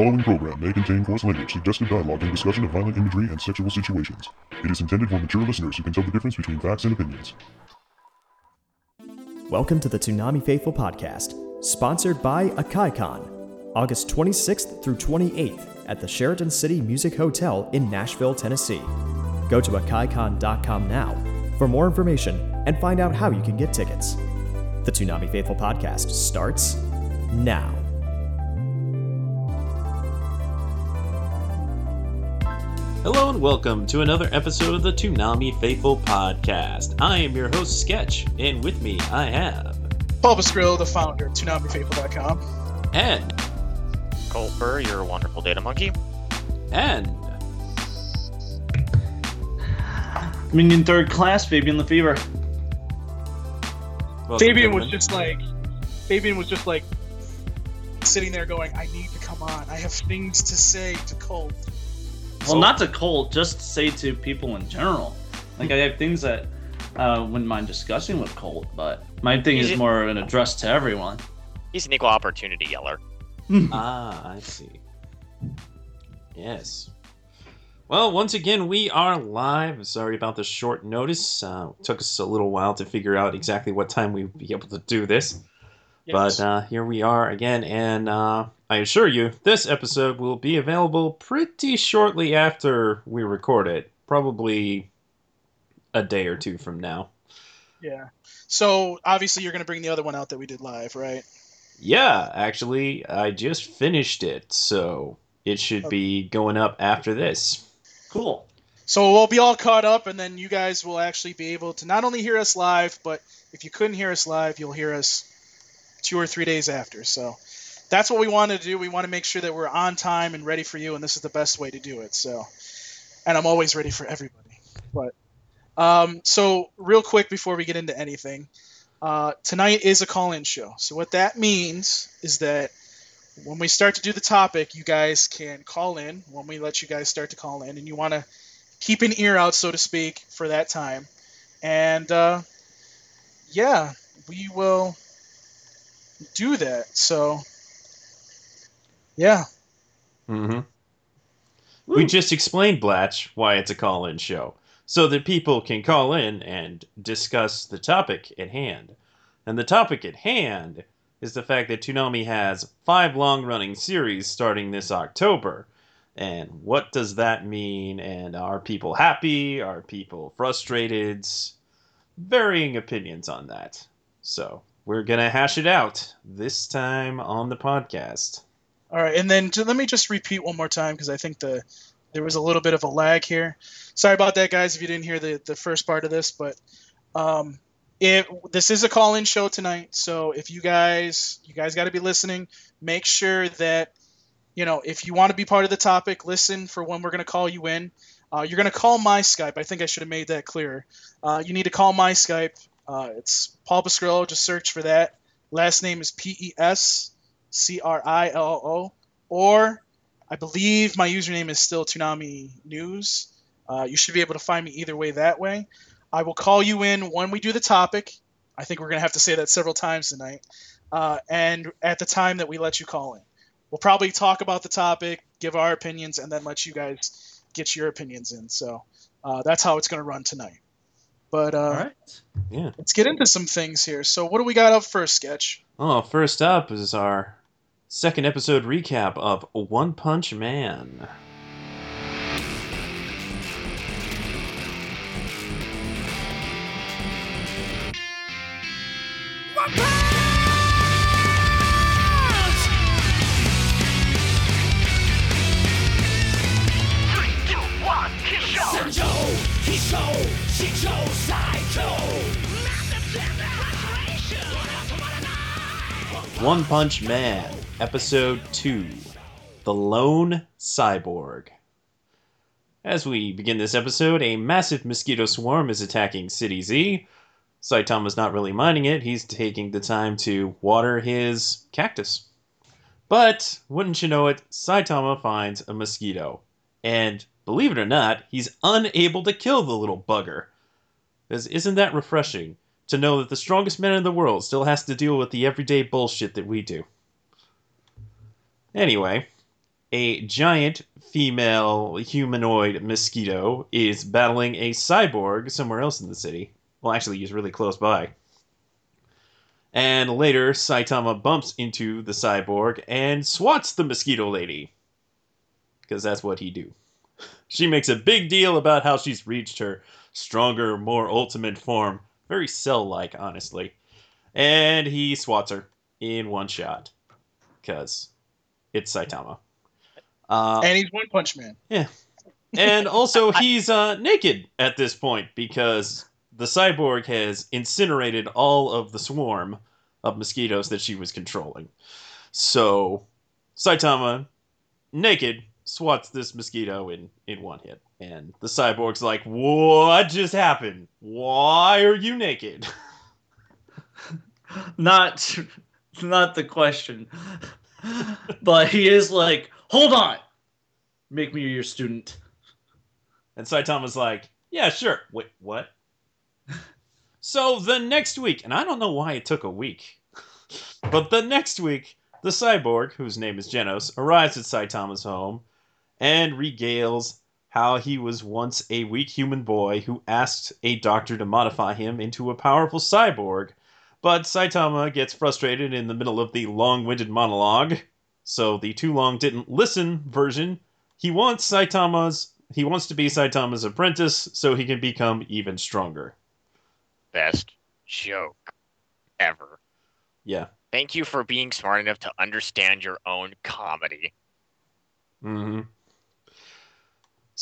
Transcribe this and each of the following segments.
following program may contain coarse language, suggestive dialogue, and discussion of violent imagery and sexual situations. It is intended for mature listeners who can tell the difference between facts and opinions. Welcome to the Toonami Faithful Podcast, sponsored by AkaiCon, August 26th through 28th at the Sheraton City Music Hotel in Nashville, Tennessee. Go to akaicon.com now for more information and find out how you can get tickets. The Toonami Faithful Podcast starts now. Hello and welcome to another episode of the Toonami Faithful Podcast. I am your host, Sketch, and with me I have Paul Bascrill, the founder of ToonamiFaithful.com. and Colt Burr, your wonderful data monkey. and Minion third class, Fabian Lefevre. welcome, Fabian was just like, Fabian was just like sitting there going, I need to come on. I have things to say to Colt. Well, not to Colt, just say to people in general. Like I have things that uh, wouldn't mind discussing with Colt, but my thing is Is it- more an address to everyone. He's an equal opportunity yeller. Ah, I see. Yes. Well, once again, we are live. Sorry about the short notice. Uh, it took us a little while to figure out exactly what time we'd be able to do this. Yes. But uh, here we are again, and uh, I assure you, this episode will be available pretty shortly after we record it. Probably a day or two from now. yeah. So obviously you're going to bring the other one out that we did live, right? Yeah, actually, I just finished it, so it should be going up after this. Cool. So we'll be all caught up, and then you guys will actually be able to not only hear us live, but if you couldn't hear us live, you'll hear us two or three days after. So that's what we want to do. We want to make sure that we're on time and ready for you, and this is the best way to do it. So, and I'm always ready for everybody. But um, so real quick before we get into anything, uh, tonight is a call-in show. So what that means is that when we start to do the topic, you guys can call in when we let you guys start to call in, and you want to keep an ear out, so to speak, for that time. And uh, yeah, we will do that. So yeah, Mm-hmm. We just explained, Blatch, why it's a call in show, so that people can call in and discuss the topic at hand. And the topic at hand is the fact that Toonami has five long running series starting this October. And what does that mean? And are people happy? Are people frustrated? Varying opinions on that. So we're going to hash it out this time on the podcast. All right, and then ju- let me just repeat one more time because I think the there was a little bit of a lag here. Sorry about that, guys, if you didn't hear the, the first part of this, but um, it this is a call-in show tonight, so if you guys you guys got to be listening, make sure that you know if you want to be part of the topic, listen for when we're going to call you in. Uh, you're going to call my Skype. I think I should have made that clearer. Uh, you need to call my Skype. Uh, it's Paul Pescrillo. Just search for that. Last name is P E S C R I L O, or I believe my username is still Toonami News. Uh, you should be able to find me either way that way. I will call you in when we do the topic. I think we're going to have to say that several times tonight. Uh, and at the time that we let you call in, we'll probably talk about the topic, give our opinions, and then let you guys get your opinions in. So uh, that's how it's going to run tonight. But uh, All right. Yeah. let's get into some things here. So, what do we got up first, Sketch? Oh, first up is our second episode recap of One Punch Man. One Punch! Man, Episode 2 The Lone Cyborg. As we begin this episode, a massive mosquito swarm is attacking City Z. Saitama's not really minding it, he's taking the time to water his cactus. But, wouldn't you know it, Saitama finds a mosquito. And, believe it or not, he's unable to kill the little bugger. 'Cause Isn't that refreshing? to know that the strongest man in the world still has to deal with the everyday bullshit that we do. Anyway, a giant female humanoid mosquito is battling a cyborg somewhere else in the city. Well, actually, he's really close by. And later, Saitama bumps into the cyborg and swats the mosquito lady. Because that's what he do. She makes a big deal about how she's reached her stronger, more ultimate form. Very cell like, honestly. And he swats her in one shot. Because it's Saitama. Uh, and he's One Punch Man. Yeah. And also, he's uh, naked at this point because the cyborg has incinerated all of the swarm of mosquitoes that she was controlling. So, Saitama, naked, swats this mosquito in, in one hit. And the cyborg's like, What just happened? Why are you naked? Not, not the question. But he is like, hold on, make me your student. And Saitama's like, yeah, sure. Wait, what? so the next week, and I don't know why it took a week, but the next week, the cyborg, whose name is Genos, arrives at Saitama's home and regales how he was once a weak human boy who asked a doctor to modify him into a powerful cyborg. But Saitama gets frustrated in the middle of the long winded monologue, so the too long didn't listen version he wants Saitama's he wants to be Saitama's apprentice so he can become even stronger. Best joke ever. Yeah. Thank you for being smart enough to understand your own comedy. hmm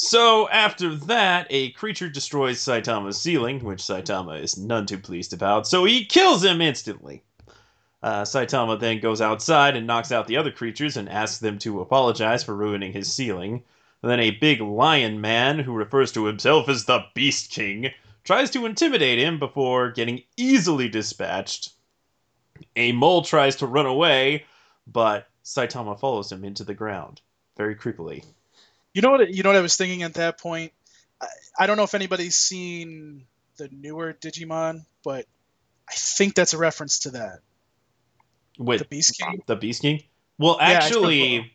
So after that, a creature destroys Saitama's ceiling, which Saitama is none too pleased about, so he kills him instantly. Uh, Saitama then goes outside and knocks out the other creatures and asks them to apologize for ruining his ceiling. Then a big lion man, who refers to himself as the Beast King, tries to intimidate him before getting easily dispatched. A mole tries to run away, but Saitama follows him into the ground, very creepily. You know what? You know what I was thinking at that point. I, I don't know if anybody's seen the newer Digimon, but I think that's a reference to that. Wait, The Beast King. the Beast King? Well, Yeah, actually,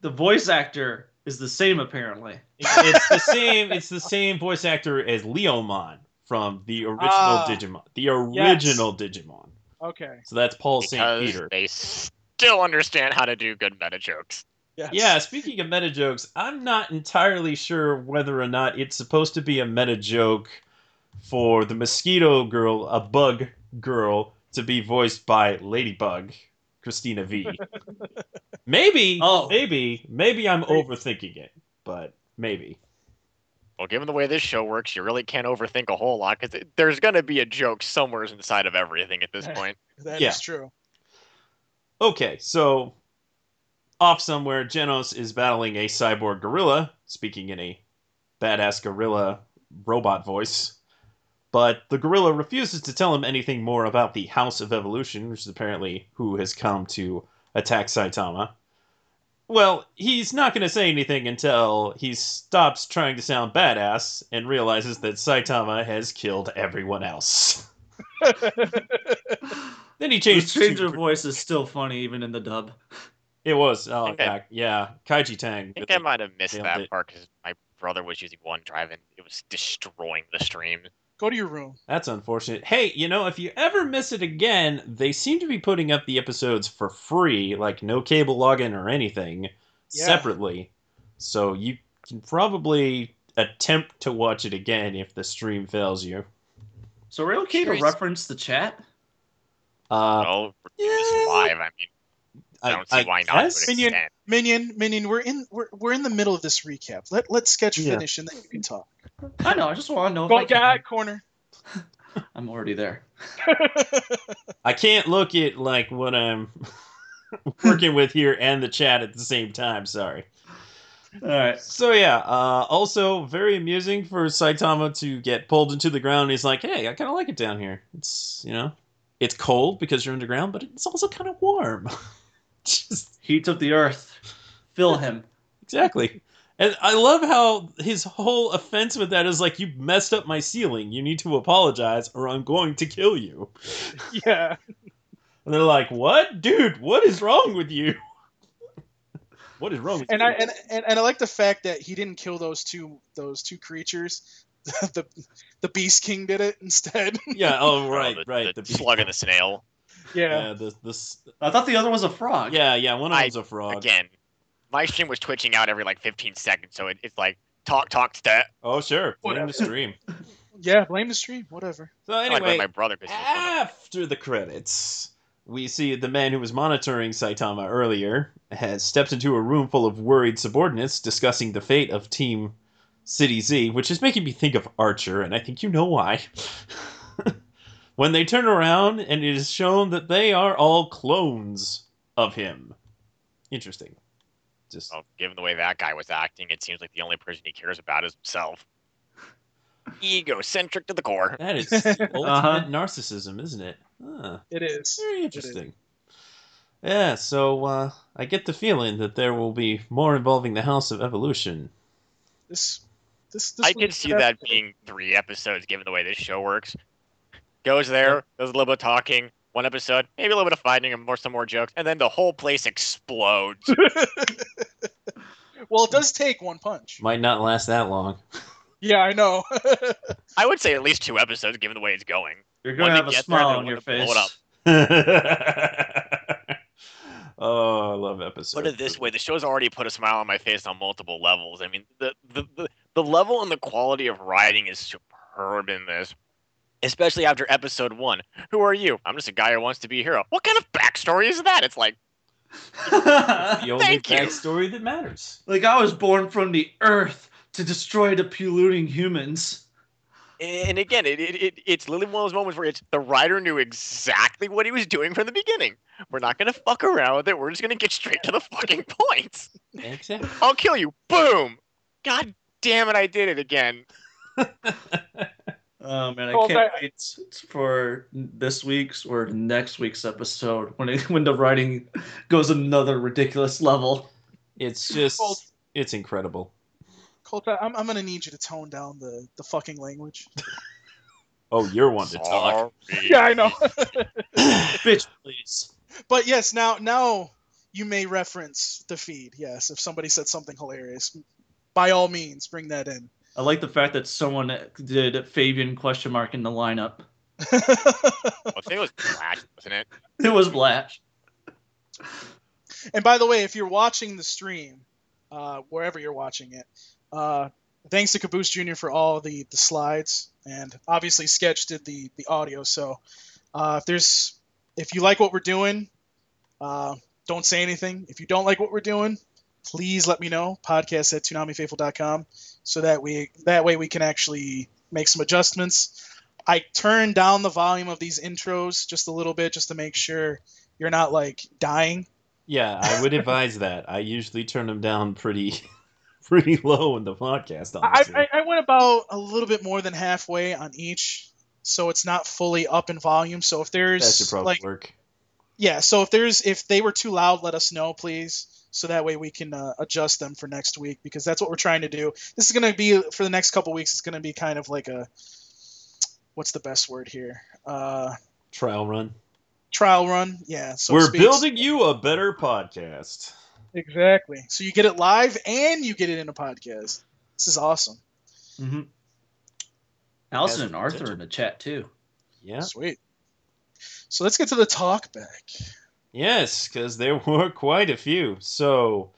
The voice actor is the same apparently. it's the same. It's the same voice actor as Leomon from the original Ah, Digimon. The original Digimon. Okay. So that's Paul St. Because Peter. they still understand how to do good meta jokes. Yes. Yeah, speaking of meta jokes, I'm not entirely sure whether or not it's supposed to be a meta joke for the mosquito girl, a bug girl, to be voiced by Ladybug, Cristina Vee maybe, Oh. maybe, maybe I'm overthinking it, but maybe. Well, given the way this show works, you really can't overthink a whole lot because there's going to be a joke somewhere inside of everything at this point. That is Yeah. true. Okay, so off somewhere, Genos is battling a cyborg gorilla, speaking in a badass gorilla robot voice. But the gorilla refuses to tell him anything more about the House of Evolution, which is apparently who has come to attack Saitama. Well, he's not going to say anything until he stops trying to sound badass and realizes that Saitama has killed everyone else. Then he changes. The changed change to- of voice is still funny even in the dub. It was. Oh, Okay. yeah, yeah. Kaiji Tang. I think I might have missed that it. part because my brother was using OneDrive and it was destroying the stream. Go to your room. That's unfortunate. Hey, you know, if you ever miss it again, they seem to be putting up the episodes for free, like no cable login or anything, Yeah. separately. So you can probably attempt to watch it again if the stream fails you. So are we okay to reference the chat? Uh, oh, we're doing this yeah. live. I mean, I don't see why not to guess? an Minion. Minion, Minion, we're in we're, we're in the middle of this recap. Let let sketch Yeah. finish and then you can talk. I know. I just want to know. If Go I guy corner. I'm already there. I can't look at like what I'm working with here and the chat at the same time. Sorry. All right. So yeah, uh, also very amusing for Saitama to get pulled into the ground. He's like, "Hey, I kind of like it down here. It's you know, it's cold because you're underground, but it's also kind of warm." Just Heat of the earth. Fill him. exactly. And I love how his whole offense with that is like, "You messed up my ceiling. You need to apologize, or I'm going to kill you." yeah. And they're like, "What, dude? What is wrong with you?" What is wrong with And you? I and, and, and I like the fact that he didn't kill those two those two creatures. the the Beast King did it instead. yeah. Oh, Oh, right, the, right. The, The, slug and the snail. Yeah. Yeah. The the. s- I thought the other was a frog. Yeah, yeah. One of I- them's a frog. Again, my stream was twitching out every like 15 seconds, so it, it's like talk, talk, stat. Oh, sure. Blame Whatever. the stream. Yeah, blame the stream. Whatever. So I like anyway, my brother because he was one of- after the credits, we see the man who was monitoring Saitama earlier has stepped into a room full of worried subordinates discussing the fate of Team City Z, which is making me think of Archer, and I think you know why. when they turn around and it is shown that they are all clones of him. Interesting. Just Well, given the way that guy was acting, it seems like the only person he cares about is himself. Egocentric to the core. that is the ultimate Uh-huh. narcissism, isn't it? Huh. It is. Very interesting. Yeah, so uh, I get the feeling that there will be more involving the House of Evolution. This this this I was could see that being three episodes, given the way this show works. Goes there, does a little bit of talking, one episode, maybe a little bit of fighting and more some more jokes, and then the whole place explodes. well, it does take one punch. Might not last that long. Yeah, I know. I would say at least two episodes, given the way it's going. You're gonna One to have a get there, smile on your face. up. oh, I love episodes. Put it this way: the show's already put a smile on my face on multiple levels. I mean, the the, the, the level and the quality of writing is superb in this. Especially after episode one. Who are you? I'm just a guy who wants to be a hero. What kind of backstory is that? It's like, the only Thank you. backstory that matters. like I was born from the earth to destroy the polluting humans. and again, it, it, it it's literally one of those moments where it's the writer knew exactly what he was doing from the beginning. We're not gonna fuck around with it. We're just gonna get straight to the fucking point. Exactly. I'll kill you. Boom. God damn it! I did it again. Um, oh man, I Well, can't that- wait for this week's or next week's episode when it, when the writing goes another ridiculous level. It's just, Well- it's incredible. Colt, I'm, I'm gonna need you to tone down the, the fucking language. Oh, you're one to talk. Sorry. Yeah, I know. Bitch, please. but yes, now now you may reference the feed. Yes, if somebody said something hilarious, by all means, bring that in. I like the fact that someone did Fabian question mark in the lineup. I think it was Black, wasn't it? It was Blash. and by the way, if you're watching the stream, uh, wherever you're watching it, uh, thanks to Caboose Jr. for all the, the slides, and obviously Sketch did the the audio. So uh, if there's if you like what we're doing, uh, don't say anything. If you don't like what we're doing, please let me know. Podcast at ToonamiFaithful.com so that we that way we can actually make some adjustments. I turn down the volume of these intros just a little bit just to make sure you're not like dying. Yeah, I would advise that. I usually turn them down pretty, pretty low in the podcast. I, Honestly. I, I went about a little bit more than halfway on each, so it's not fully up in volume. So if that should there's probably like work. yeah, so if there's if they were too loud, let us know, please, so that way we can uh, adjust them for next week because that's what we're trying to do. This is gonna be for the next couple weeks. It's gonna be kind of like a what's the best word here? Uh, Trial run. trial run. Yeah. So We're speak. building you a better podcast. exactly. So you get it live and you get it in a podcast. This is awesome. Mm-hmm. Allison and Arthur potential. in the chat too. Yeah. Sweet. So let's get to the talk back. Yes, because there were quite a few. So,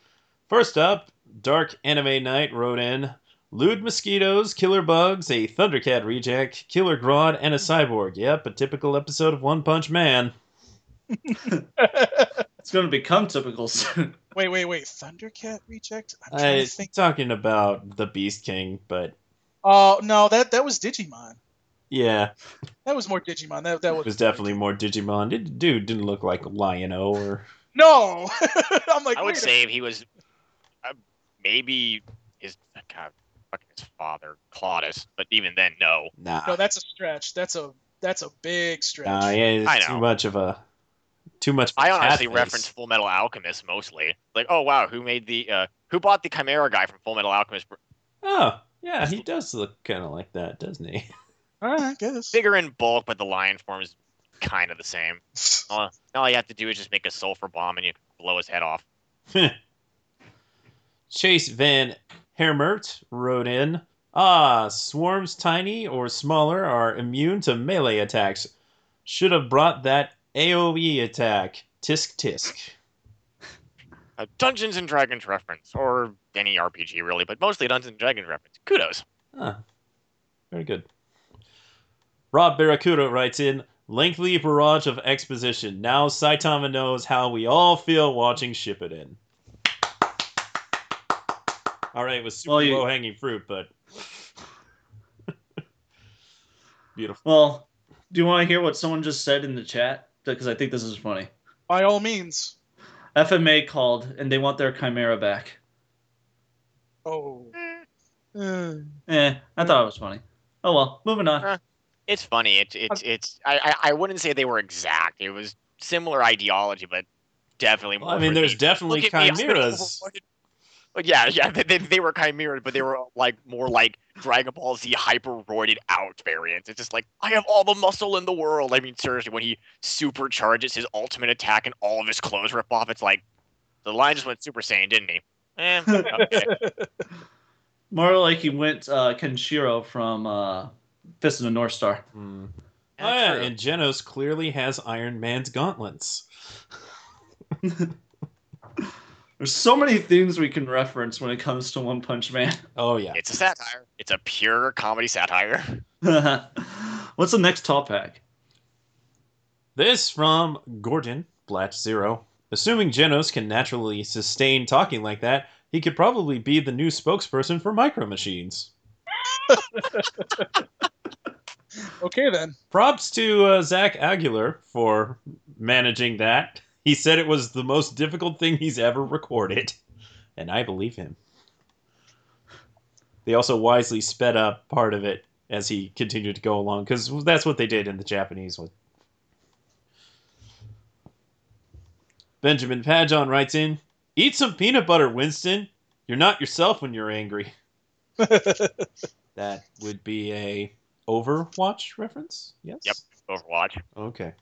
first up, Dark Anime Night wrote in Lewd mosquitoes, killer bugs, a Thundercat reject, killer Grodd, and a cyborg. Yep, a typical episode of One Punch Man. It's going to become typical soon. Wait, wait, wait. Thundercat reject? I'm trying I to think. talking about the Beast King, but Oh no, that that was Digimon. Yeah, That was more Digimon. That that it was, was definitely more Digimon. It, dude didn't look like Lion-O or no. I'm like, I would say if he was uh, maybe his God, fucking his father, Claudus, but even then, no. nah. no. That's a stretch. That's a that's a big stretch. Nah, yeah, it's I too know. much of a too much. of a I honestly reference. Full Metal Alchemist mostly. Like, oh wow, who made the uh, who bought the Chimera guy from Full Metal Alchemist? Oh, yeah, he does look kind of like that, doesn't he? All right, I guess. Bigger in bulk, but the lion form is kind of the same. All, all you have to do is just make a sulfur bomb and you blow his head off. Chase Van Hermert wrote in Ah, swarms tiny or smaller are immune to melee attacks. Should have brought that AoE attack. Tisk tisk. A Dungeons and Dragons reference, or any RPG really, but mostly Dungeons and Dragons reference. Kudos. Ah, very good. Rob Barracuda writes in lengthy barrage of exposition. Now Saitama knows how we all feel watching Shippuden. All right, it was super Well, you- low hanging fruit, but beautiful. Well, do you want to hear what someone just said in the chat? Because I think this is funny. By all means. FMA called and they want their Chimera back. Oh. Eh, I thought it was funny. Oh well, moving on. It's funny. It's it's it's. I, I I wouldn't say they were exact. It was similar ideology, but definitely more. Well, I mean, there's the- definitely Look me, chimeras. But yeah, yeah, they, they, they were chimeras, but they were like more like Dragon Ball Z hyper roided out variants. It's just like I have all the muscle in the world. I mean, seriously, when he supercharges his ultimate attack and all of his clothes rip off, it's like the line just went Super Saiyan, didn't he? Eh, okay. More like he went uh, Kenshiro from uh, Fist of the North Star. Hmm. Oh Yeah, yeah, and Genos clearly has Iron Man's gauntlets. There's so many things we can reference when it comes to One Punch Man. Oh yeah. It's a satire. It's a pure comedy satire. What's the next top pack? This from Gordon, Blatch Zero. Assuming Genos can naturally sustain talking like that, he could probably be the new spokesperson for Micro Machines. okay then. Props to uh, Zach Aguilar for managing that. He said it was the most difficult thing he's ever recorded, and I believe him. They also wisely sped up part of it as he continued to go along, because that's what they did in the Japanese one. Benjamin Pajon writes in, Eat some peanut butter, Winston. You're not yourself when you're angry. That would be a Overwatch reference? Yes? Yep. Overwatch. Okay.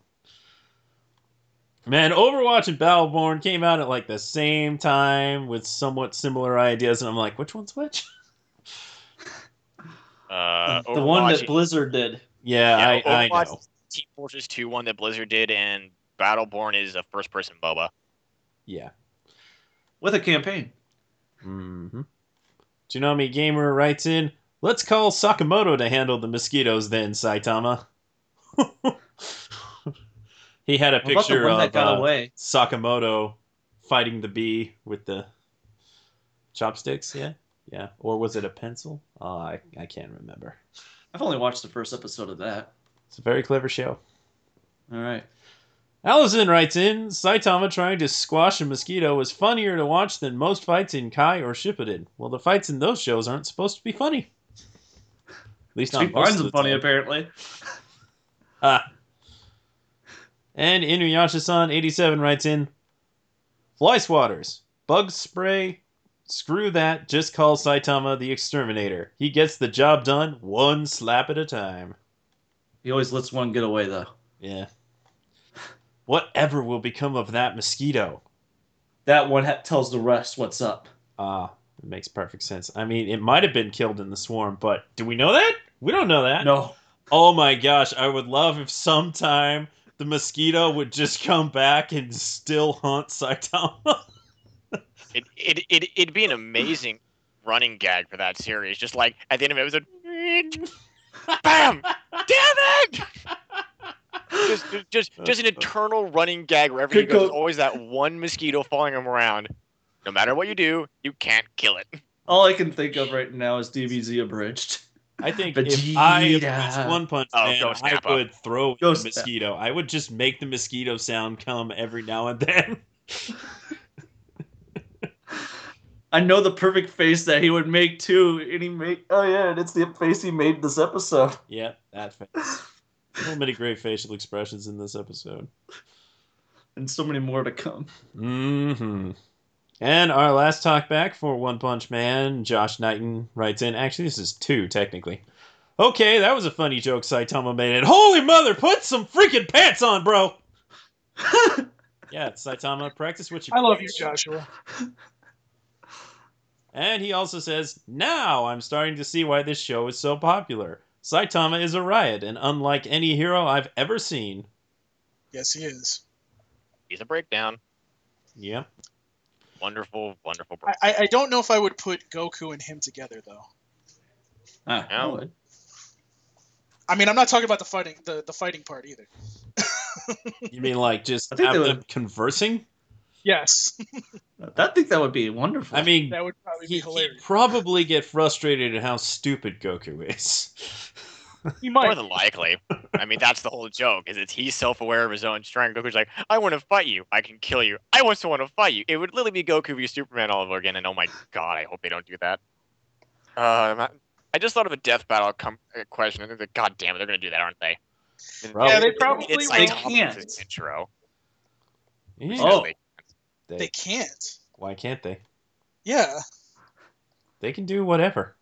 Man, Overwatch and Battleborn came out at like the same time with somewhat similar ideas, and I'm like, which one's which? Uh, the one that Blizzard did. Yeah, Yeah, I, I know. is Team Fortress 2 one that Blizzard did, and Battleborn is a first person MOBA. Yeah. With a campaign. Mm-hmm. Tsunami Gamer writes in, let's call Sakamoto to handle the mosquitoes then, Saitama. he had a What about the picture of uh, away? Sakamoto fighting the bee with the chopsticks, yeah? Yeah. Or was it a pencil? Oh, I, I can't remember. I've only watched the first episode of that. It's a very clever show. All right. Allison writes in, Saitama trying to squash a mosquito was funnier to watch than most fights in Kai or Shippuden. Well, the fights in those shows aren't supposed to be funny. Least She not most finds of them the funny, time. apparently. Ah. And Inuyasha-san 87 writes in, Fly swatters, bug spray, screw that, just call Saitama the exterminator. He gets the job done one slap at a time. He always lets one get away, though. Yeah. Whatever will become of that mosquito? That one ha- tells the rest what's up. Ah, it makes perfect sense. I mean, it might have been killed in the swarm, but do we know that? We don't know that. No. Oh my gosh, I would love if sometime the mosquito would just come back and still hunt Saitama. It, it, it, it'd be an amazing running gag for that series. Just like at the end of it, it was a BAM! Damn it! Just, just, just, just an eternal running gag wherever you Could go. There's always that one mosquito following him around. No matter what you do, you can't kill it. All I can think of right now is DBZ abridged. I think if I if One Punch Oh, Man, I Nappa. would throw the Ghost Nappa. mosquito. I would just make the mosquito sound come every now and then. I know the perfect face that he would make too, and he made. Oh yeah, and it's the face he made this episode. yeah, that face. So many great facial expressions in this episode. And so many more to come. hmm And our last talk back for One Punch Man, Josh Knighton writes in. Actually, this is two, technically. Okay, that was a funny joke Saitama made. And holy mother, put some freaking pants on, bro! yeah, Saitama, practice what you I love you. Joshua. And he also says, Now I'm starting to see why this show is so popular. Saitama is a riot, and unlike any hero I've ever seen. Yes, he is. He's a breakdown. Yep. Wonderful, wonderful I. I I don't know if I would put Goku and him together though. Ah, I would. I mean, I'm not talking about the fighting the, the fighting part either. You mean like just I think have them would- conversing? Yes, I think that would be wonderful. I mean, that would probably he, be hilarious. would probably get frustrated at how stupid Goku is. He More than likely. I mean, that's the whole joke. Is it's he's self-aware of his own strength. Goku's like, I want to fight you. I can kill you. I also want to fight you. It would literally be Goku v Superman all over again. And oh my god, I hope they don't do that. Uh, I just thought of a death battle com- uh, question, and they're like, God damn it, they're gonna do that, aren't they? Probably. Yeah, they probably it's like They can't. Intro. Yeah. Oh. They- They- They can't. why can't they? Yeah, They can do whatever.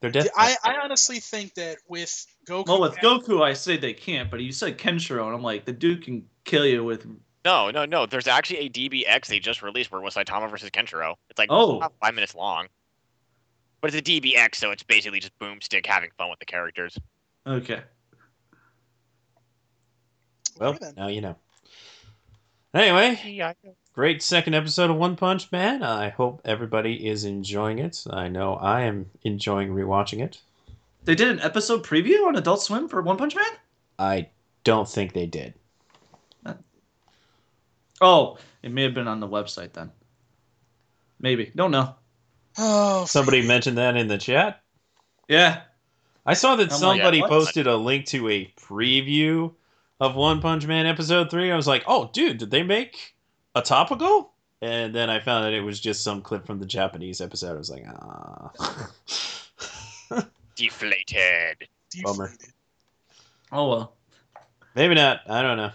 They're death. I, I honestly think that with Goku. well, with Goku, I say they can't, but you said Kenshiro, and I'm like, the dude can kill you with. No, no, no. There's actually a DBX they just released where it was Saitama versus Kenshiro. It's like Oh. about five minutes long. But it's a DBX, so it's basically just boomstick having fun with the characters. Okay. well, Okay, now you know. Anyway, great second episode of One Punch Man. I hope everybody is enjoying it. I know I am enjoying rewatching it. They did an episode preview on Adult Swim for One Punch Man? I don't think they did. Uh, oh, it may have been on the website then. Maybe. Don't know. Oh, Somebody mentioned that in the chat. Yeah. I saw that I'm somebody what? posted a link to a preview of One Punch Man episode 3. I was like, "Oh, dude, did they make a topical?" And then I found that it was just some clip from the Japanese episode. I was like, "Ah." Deflated. bummer. Oh, well. Maybe not. I don't know.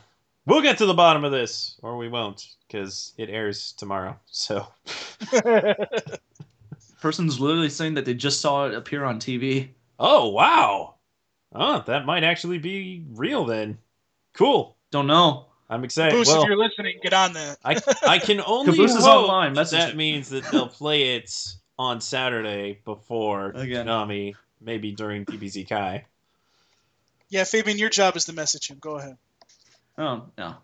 We'll get to the bottom of this, or we won't, because it airs tomorrow. So, Person's literally saying that they just saw it appear on TV. oh wow, oh that might actually be real then. Cool. Don't know. I'm excited. Boost, well, if you're listening, get on that. I I can only Caboose is hope online, message that him. means that they'll play it on Saturday before Again. Toonami, maybe during DBZ Kai. Yeah, Fabian, your job is to message him. Go ahead. Oh, no.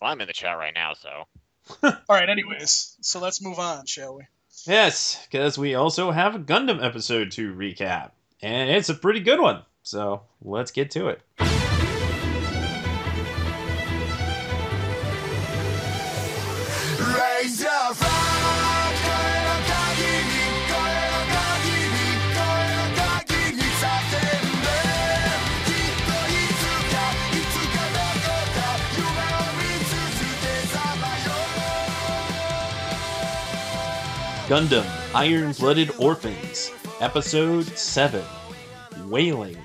Well, I'm in the chat right now, so. All right. Anyways, so let's move on, shall we? Yes, because we also have a Gundam episode to recap, and it's a pretty good one. So let's get to it. Gundam Iron Blooded Orphans, Episode 7 Wailing.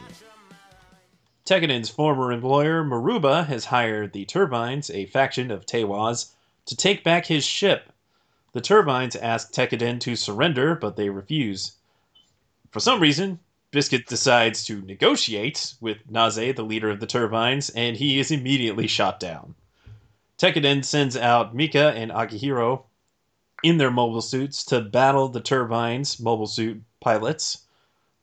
Tekkadan's former employer, Maruba, has hired the Turbines, a faction of Teiwaz, to take back his ship. The Turbines ask Tekkadan to surrender, but they refuse. For some reason, Biscuit decides to negotiate with Naze, the leader of the Turbines, and he is immediately shot down. Tekkadan sends out Mika and Akihiro in their mobile suits to battle the Turbines mobile suit pilots.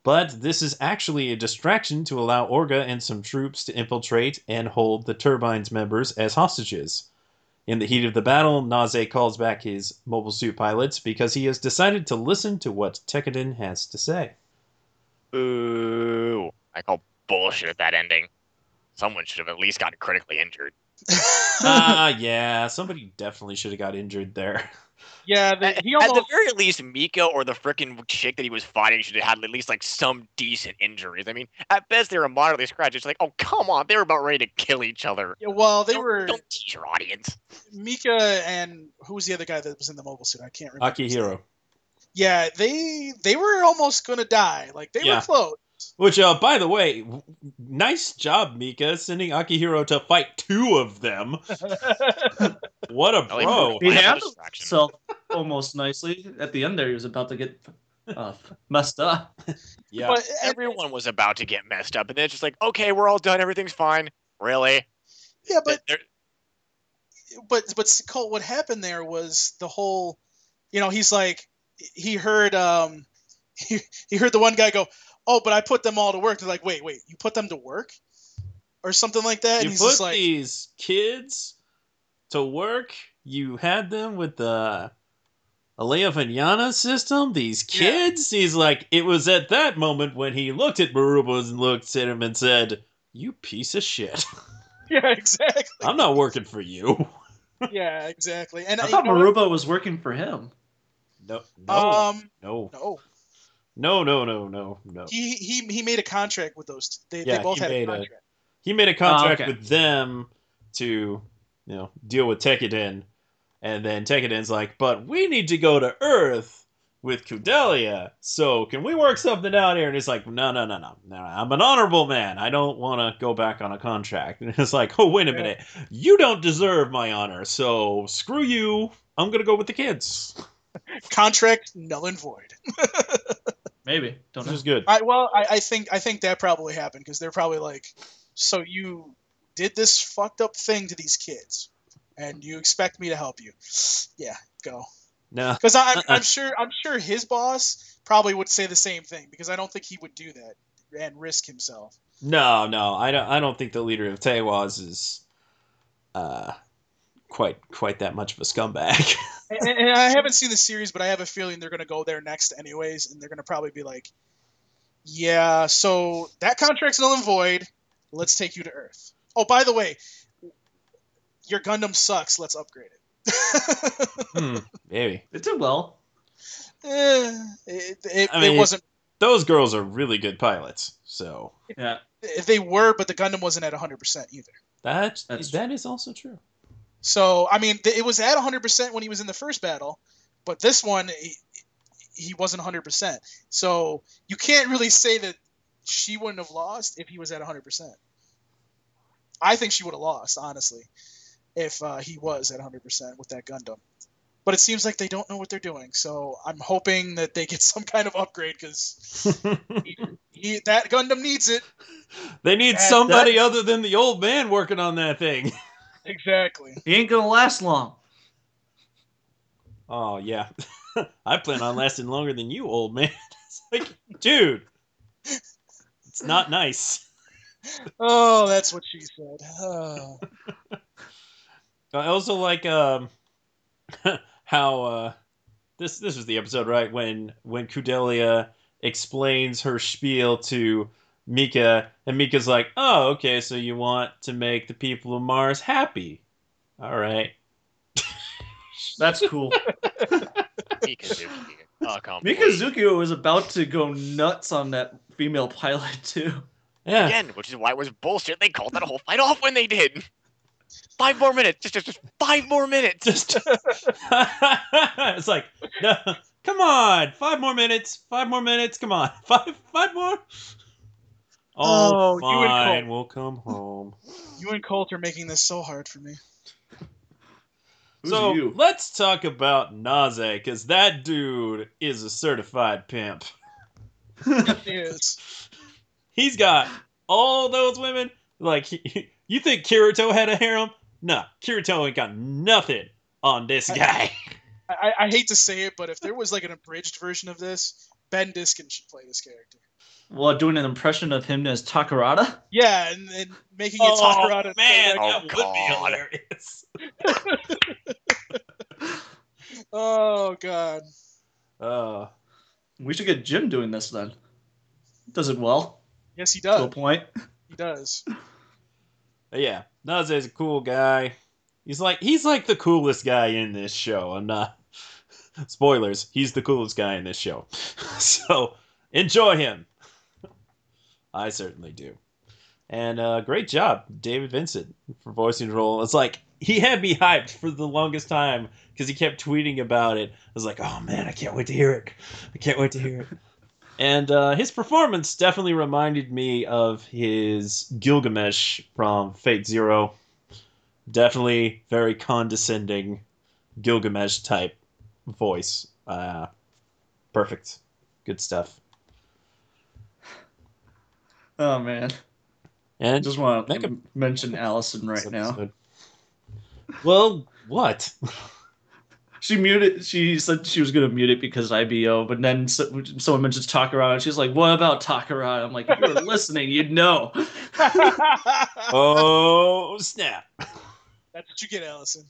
But this is actually a distraction to allow Orga and some troops to infiltrate and hold the Turbines members as hostages. In the heat of the battle, Naze calls back his mobile suit pilots because he has decided to listen to what Tekkadan has to say. Ooh. I call bullshit at that ending. Someone should have at least gotten critically injured. Ah, yeah, somebody definitely should have got injured there. Yeah, the, At, he at the very least, Mika or the frickin' chick that he was fighting should have had at least like some decent injuries. I mean, at best they were moderately scratched. It's like, oh come on, they were about ready to kill each other. Yeah, well, they don't, were Don't tease your audience. Mika and who was the other guy that was in the mobile suit? I can't remember. his name. Akihiro. Yeah, they they were almost gonna die. Like they Yeah. were close. Which, uh, by the way, w- nice job, Mika, sending Akihiro to fight two of them. What a bro! He I handled himself almost nicely. At the end there, he was about to get uh, messed up. Yeah. But Everyone was about to get messed up, and then it's just like, okay, we're all done, everything's fine. Really? yeah, but There- but but Colt, what happened there was the whole, you know, he's like he heard um he, he heard the one guy go, "Oh, but I put them all to work." They're like, "Wait, wait, you put them to work?" Or something like that. And you he's put like, these kids to work. You had them with the Alaya-Vijnana system. These Yeah. kids. He's like, it was at that moment when he looked at Maruba and looked at him and said, "You piece of shit. "Yeah, exactly. I'm not working for you." yeah, exactly." And I uh, thought you know what? Maruba was working for him. No, no, Um, no, no, no, no, no, no, no. he he he made a contract with those. They, Yeah, they both he had a made a- contract. He made a contract Oh, okay. with them to, you know, deal with Tekkadan, and then Tekkadan's like, "But we need to go to Earth with Kudelia. So can we work something out here?" And he's like, "No, no, no, no, no. I'm an honorable man. I don't want to go back on a contract." And it's like, "Oh, wait a Yeah. minute. You don't deserve my honor. So screw you. I'm gonna go with the kids." Contract null and void. Maybe. Don't Which know. is good. I well, I, I think I think that probably happened because they're probably like, so you did this fucked up thing to these kids, and you expect me to help you? Yeah, go. No. Because I'm, Uh-uh. I'm sure I'm sure his boss probably would say the same thing because I don't think he would do that and risk himself. No, no, I don't. I don't think the leader of Teiwaz is uh, quite quite that much of a scumbag. and, and I haven't seen the series, but I have a feeling they're gonna go there next anyways, and they're gonna probably be like, "Yeah, so that contract's null and void. Let's take you to Earth. Oh, by the way, your Gundam sucks. Let's upgrade it." hmm, maybe It did well. Eh, it, it, I mean- it wasn't. those girls are really good pilots. So Yeah. They were, but the Gundam wasn't at 100% either. that That's that is also true. So I mean, th- it was at 100% when he was in the first battle, but this one he, he wasn't 100%. So you can't really say that she wouldn't have lost if he was at 100%. I think she would have lost, honestly, if uh, he was at 100% with that Gundam. But it seems like they don't know what they're doing. So I'm hoping that they get some kind of upgrade because that Gundam needs it. they need That- somebody other than the old man working on that thing. Exactly. He ain't gonna last long. Oh yeah, I plan on lasting longer than you, old man. it's like, dude, it's not nice. Oh, that's what she said. Oh. I also like um how uh this this was the episode right when when Kudelia explains her spiel to Mika and Mika's like, "Oh, okay, so you want to make the people of Mars happy." All right. That's cool. Mikazuki. Oh. Mikazuki was about to go nuts on that female pilot too. Yeah. Again, which is why it was bullshit. They called that whole fight off when they did. Five more minutes. Just, just, just five more minutes. Just It's like, no, come on. 5 more minutes. 5 more minutes. Come on. 5 5 more. Oh, Oh, you and fine. We'll come home. You and Colt are making this so hard for me. Who's so you? let's talk about Naze, because that dude is a certified pimp. It is. He's got all those women. Like, he, you think Kirito had a harem? Nah, Kirito ain't got nothing on this guy. I, I hate to say it, but if there was like an abridged version of this, Ben Diskin should play this character. Well, doing an impression of him as Takarada. Yeah, and, and making it Takarada. Oh, man, Oh, that would be hilarious. Oh god. Uh, We should get Jim doing this then. Does it well Yes, he does. to a point. He does. But yeah, Naze's a cool guy. He's like he's like the coolest guy in this show. I'm not spoilers. He's the coolest guy in this show. so enjoy him. I certainly do. And uh, great job, David Vincent, for voicing the role. It's like he had me hyped for the longest time because he kept tweeting about it. I was like, oh man, I can't wait to hear it. I can't wait to hear it. And uh, his performance definitely reminded me of his Gilgamesh from Fate Zero. Definitely very condescending Gilgamesh type voice. Uh, perfect. Good stuff. Oh man, And I just want Make to a- mention Allison right now. Well, what? she muted. She said she was gonna mute it because IBO, but then so, someone mentions Takara, and she's like, "What about Takara?" I'm like, "If you were listening, you'd know." Oh snap! That's what you get, Allison.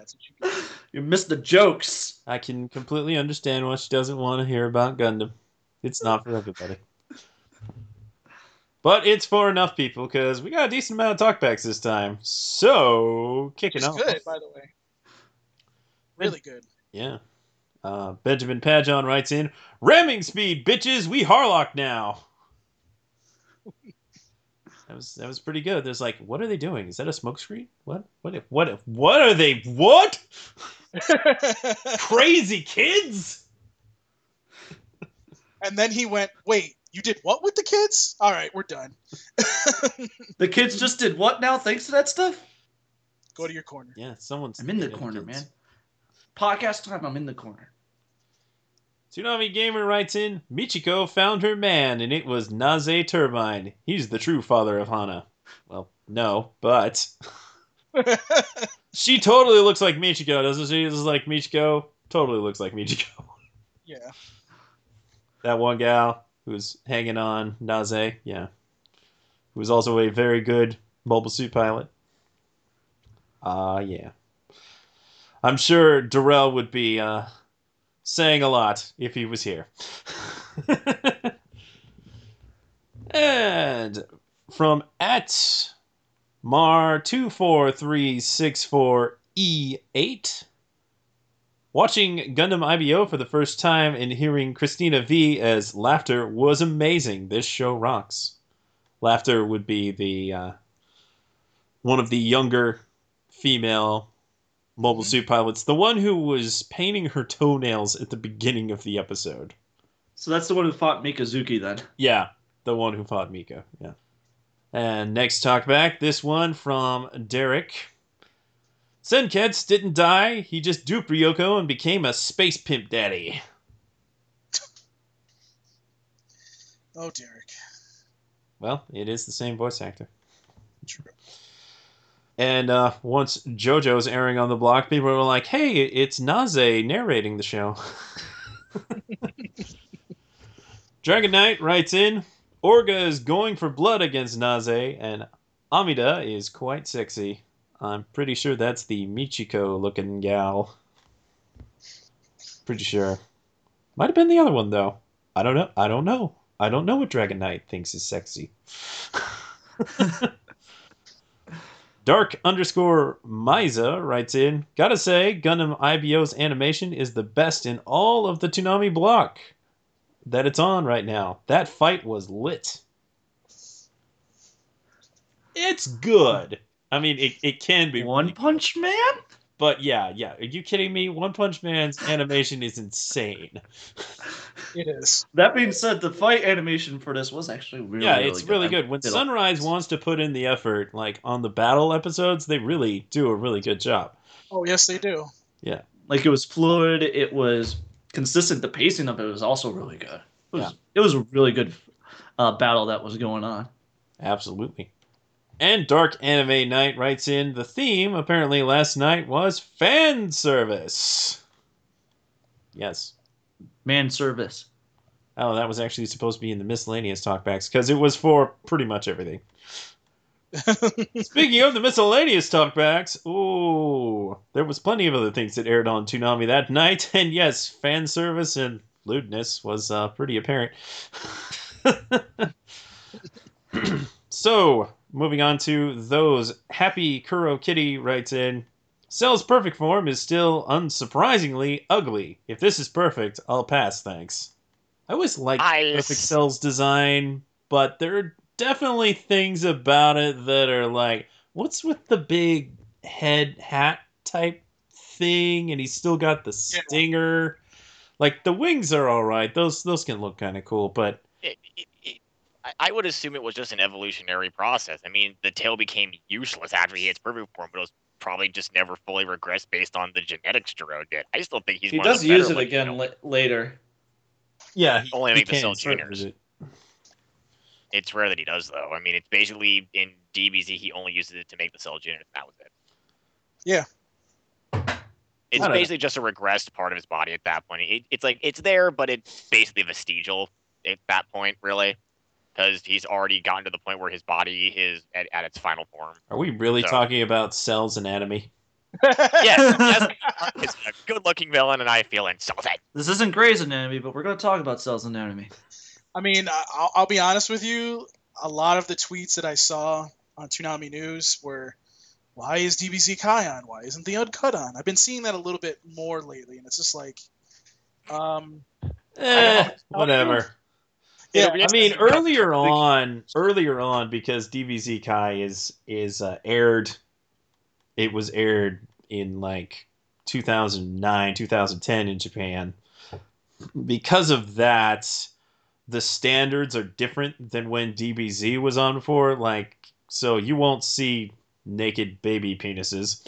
That's what you. You missed the jokes. I can completely understand why she doesn't want to hear about Gundam. It's not for everybody. But it's for enough people because we got a decent amount of talkbacks this time. So kicking It's off. good, by the way. Really good. Yeah. Uh, Benjamin Pajon writes in, "Ramming speed, bitches. We Harlock now." That was that was pretty good. There's like, what are they doing? Is that a smokescreen? What? What? If, what? If, what are they? What? Crazy kids! and then he went, "Wait, you did what with the kids? All right, we're done. The kids just did what now? Thanks to that stuff. Go to your corner." Yeah, someone's. I'm in the corner, kids. man. Podcast time. I'm in the corner. Toonami Gamer writes in, Michiko found her man, and it was Naze Turbine. He's the true father of Hana. Well, no, but she totally looks like Michiko, doesn't she? This is like Michiko. Totally looks like Michiko. yeah. That one gal who's hanging on Naze, yeah. Who's also a very good mobile suit pilot. Ah, uh, yeah. I'm sure Darrell would be uh, saying a lot if he was here. and from at Mar24364E8, watching Gundam IBO for the first time and hearing Cristina Vee as Lafter was amazing. This show rocks. Lafter would be the uh, one of the younger female mobile Mhm. suit pilots, the one who was painting her toenails at the beginning of the episode. So that's the one who fought Mikazuki then. Yeah, the one who fought Mika. Yeah. And next talk back, this one from Derek. Senketsu didn't die. He just duped Ryuko and became a space pimp daddy. Oh, Derek. Well, it is the same voice actor. True. And uh, once JoJo's airing on the block, people were like, "Hey, it's Naze narrating the show." Dragon Knight writes in, "Orga is going for blood against Naze, and Amida is quite sexy. I'm pretty sure that's the Michiko-looking gal. Pretty sure. Might have been the other one though. I don't know. I don't know. I don't know what Dragon Knight thinks is sexy." Dark underscore Miza writes in, Gotta say, Gundam IBO's animation is the best in all of the Toonami block that it's on right now. That fight was lit. It's good. I mean, it, it can be. One Punch Man. But yeah, yeah. Are you kidding me? One Punch Man's animation is insane. It is. That being said, the fight animation for this was actually really, good. yeah, it's really I good. When did a- Sunrise wants to put in the effort, like on the battle episodes, they really do a really good job. Oh, yes, they do. Yeah. Like it was fluid. It was consistent. The pacing of it was also really good. It was, Yeah. it was a really good uh, battle that was going on. Absolutely. And Dark Anime Night writes in the theme apparently last night was fan service. Yes. Man service. Oh, that was actually supposed to be in the miscellaneous talkbacks because it was for pretty much everything. Speaking of the miscellaneous talkbacks, ooh, there was plenty of other things that aired on Toonami that night, and yes, fan service and lewdness was uh, pretty apparent. so, moving on to those, Happy Kuro Kitty writes in, Cell's perfect form is still unsurprisingly ugly. If this is perfect, I'll pass, thanks. I always liked I Perfect Cell's design, but there are definitely things about it that are like, what's with the big head hat type thing? And he's still got the Yeah. stinger. Like the wings are all right; those those can look kind of cool, but it, it, I- I would assume it was just an evolutionary process. I mean, the tail became useless after he hits perfect form, but it was probably just never fully regressed based on the genetics Gero did. I still think he's he one of does the better use it looking, again you know, la- later. yeah, Only make the can Cell start Juniors. it. It's rare that he does though. I mean, it's basically in DBZ he only uses it to make the Cell Juniors. That was it. Yeah. It's I don't know. basically just a regressed part of his body at that point. It, it's like it's there, but it's basically vestigial at that point, really, because he's already gotten to the point where his body is at, at its final form. Are we really So- talking about Cell's anatomy? Yes, yes, it's a good-looking villain, and I feel insulted. This isn't Grey's Anatomy, but we're going to talk about Cell's Anatomy. I mean, I- I'll, I'll be honest with you. A lot of the tweets that I saw on Toonami News were, "Why is DBZ Kai on? Why isn't the Uncut on?" I've been seeing that a little bit more lately, and it's just like, um, Eh, whatever. Yeah, I mean, earlier on, earlier on, because DBZ Kai is is uh, aired, it was aired in like 2009, 2010 in Japan. Because of that, the standards are different than when DBZ was on before. Like, so you won't see naked baby penises.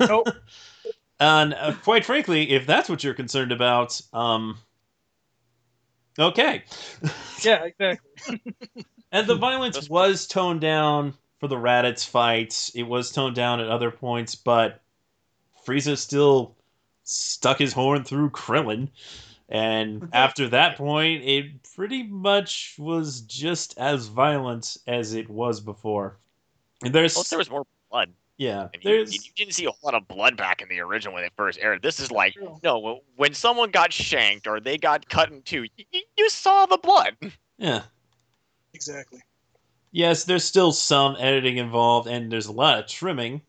Nope. and uh, quite frankly, if that's what you're concerned about, um, okay. yeah, exactly. And the violence was toned down for the Raditz fights. It was toned down at other points, but Frieza still stuck his horn through Krillin. And after that point, it pretty much was just as violent as it was before. And there's, Plus, there was more blood. Yeah, And you, there's, you didn't see a lot of blood back in the original when it first aired. This is like True. no, when someone got shanked or they got cut in two, you, you saw the blood. yeah. Exactly. Yes, there's still some editing involved, and there's a lot of trimming.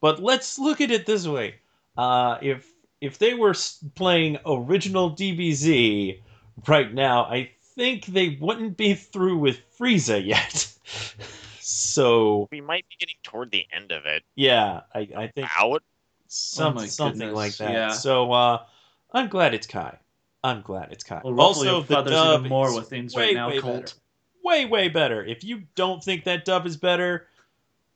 But let's look at it this way: uh, if if they were playing original DBZ right now, I think they wouldn't be through with Frieza yet. so We might be getting toward the end of it. yeah, I, I think Out. some, Oh something like that. yeah. So uh, I'm glad it's Kai. I'm glad it's Kai. Well, ruffle also, your the dub even more is with things way, right now, way Colt. better. Way, way better. If you don't think that dub is better,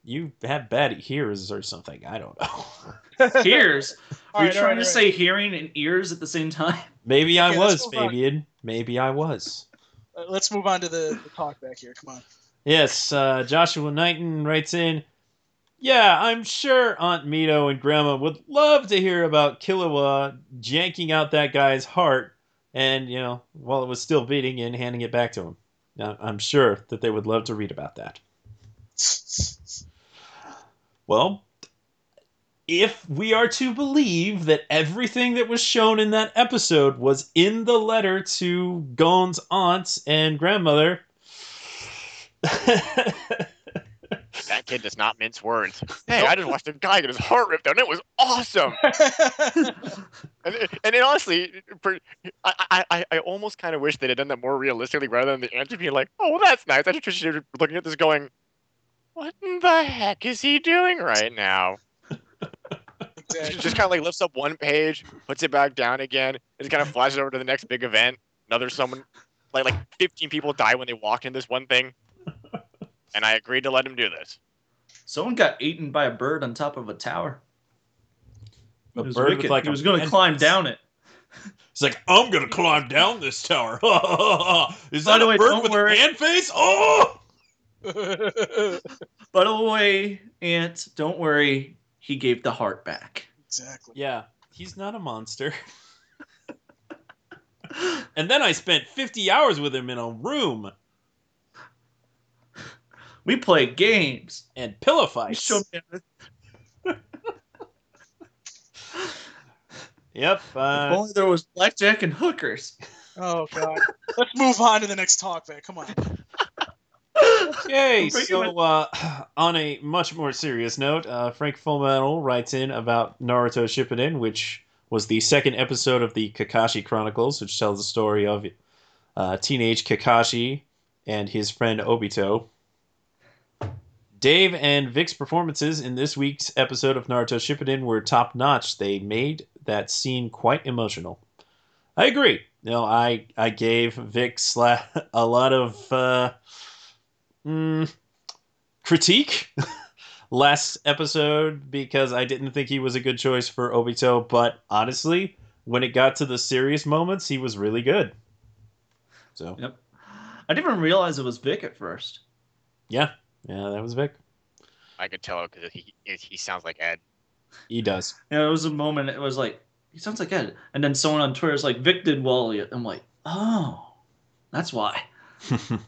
you have bad ears or something. I don't know. Ears. All Are you right, trying right, to all say hearing and ears at the same time? Maybe I Okay, let's was, move on. Maybe I was. Let's move on to the, the talk back here. Come on. Yes, uh, Joshua Knighton writes in, Yeah, I'm sure Aunt Mito and Grandma would love to hear about Killua janking out that guy's heart and, you know, while it was still beating and handing it back to him. I'm sure that they would love to read about that. Well, if we are to believe that everything that was shown in that episode was in the letter to Gon's aunt and grandmother, That kid does not mince words. Hey, I just watched a guy get his heart ripped out, and it was awesome. And, and it honestly, for, I, I, I, I almost kind of wish they'd have done that more realistically rather than the answer being like, "Oh, well, that's nice." I just wish they were looking at this going, "What in the heck is he doing right now?" exactly. Just kind of like lifts up one page, puts it back down again, and just kind of flashes over to the next big event. Another someone, like like 15 people die when they walk in this one thing, and I agreed to let him do this. Someone got eaten by a bird on top of a tower. A It was bird with, wicked. like, he was going to climb down it. It's like, I'm gonna climb down this tower. Is that a way, bird with worry. a man face? Oh! By the way, Aunt, don't worry. He gave the heart back. exactly. Yeah, he's not a monster. and then I spent 50 hours with him in a room We play games. and pillow fights. showed me Yep. if Uh, only there was blackjack and hookers. Oh god. Let's move on to the next talk back. Come on. okay, so uh, on a much more serious note, uh, Frank Fullmetal writes in about Naruto Shippuden, which was the second episode of the Kakashi Chronicles, which tells the story of uh, teenage Kakashi and his friend Obito. Dave and Vic's performances in this week's episode of Naruto Shippuden were top notch. They made that scene quite emotional. I agree. You know, I I gave Vic sla- a lot of uh, mm, critique last episode because I didn't think he was a good choice for Obito. But honestly, when it got to the serious moments, he was really good. So Yep. I didn't even realize it was Vic at first. yeah, yeah, that was Vic. I could tell because he he sounds like Ed. He does. Yeah, it was a moment. It was like he sounds like Ed, and then someone on Twitter is like Vic did Wally. I'm like, oh, that's why.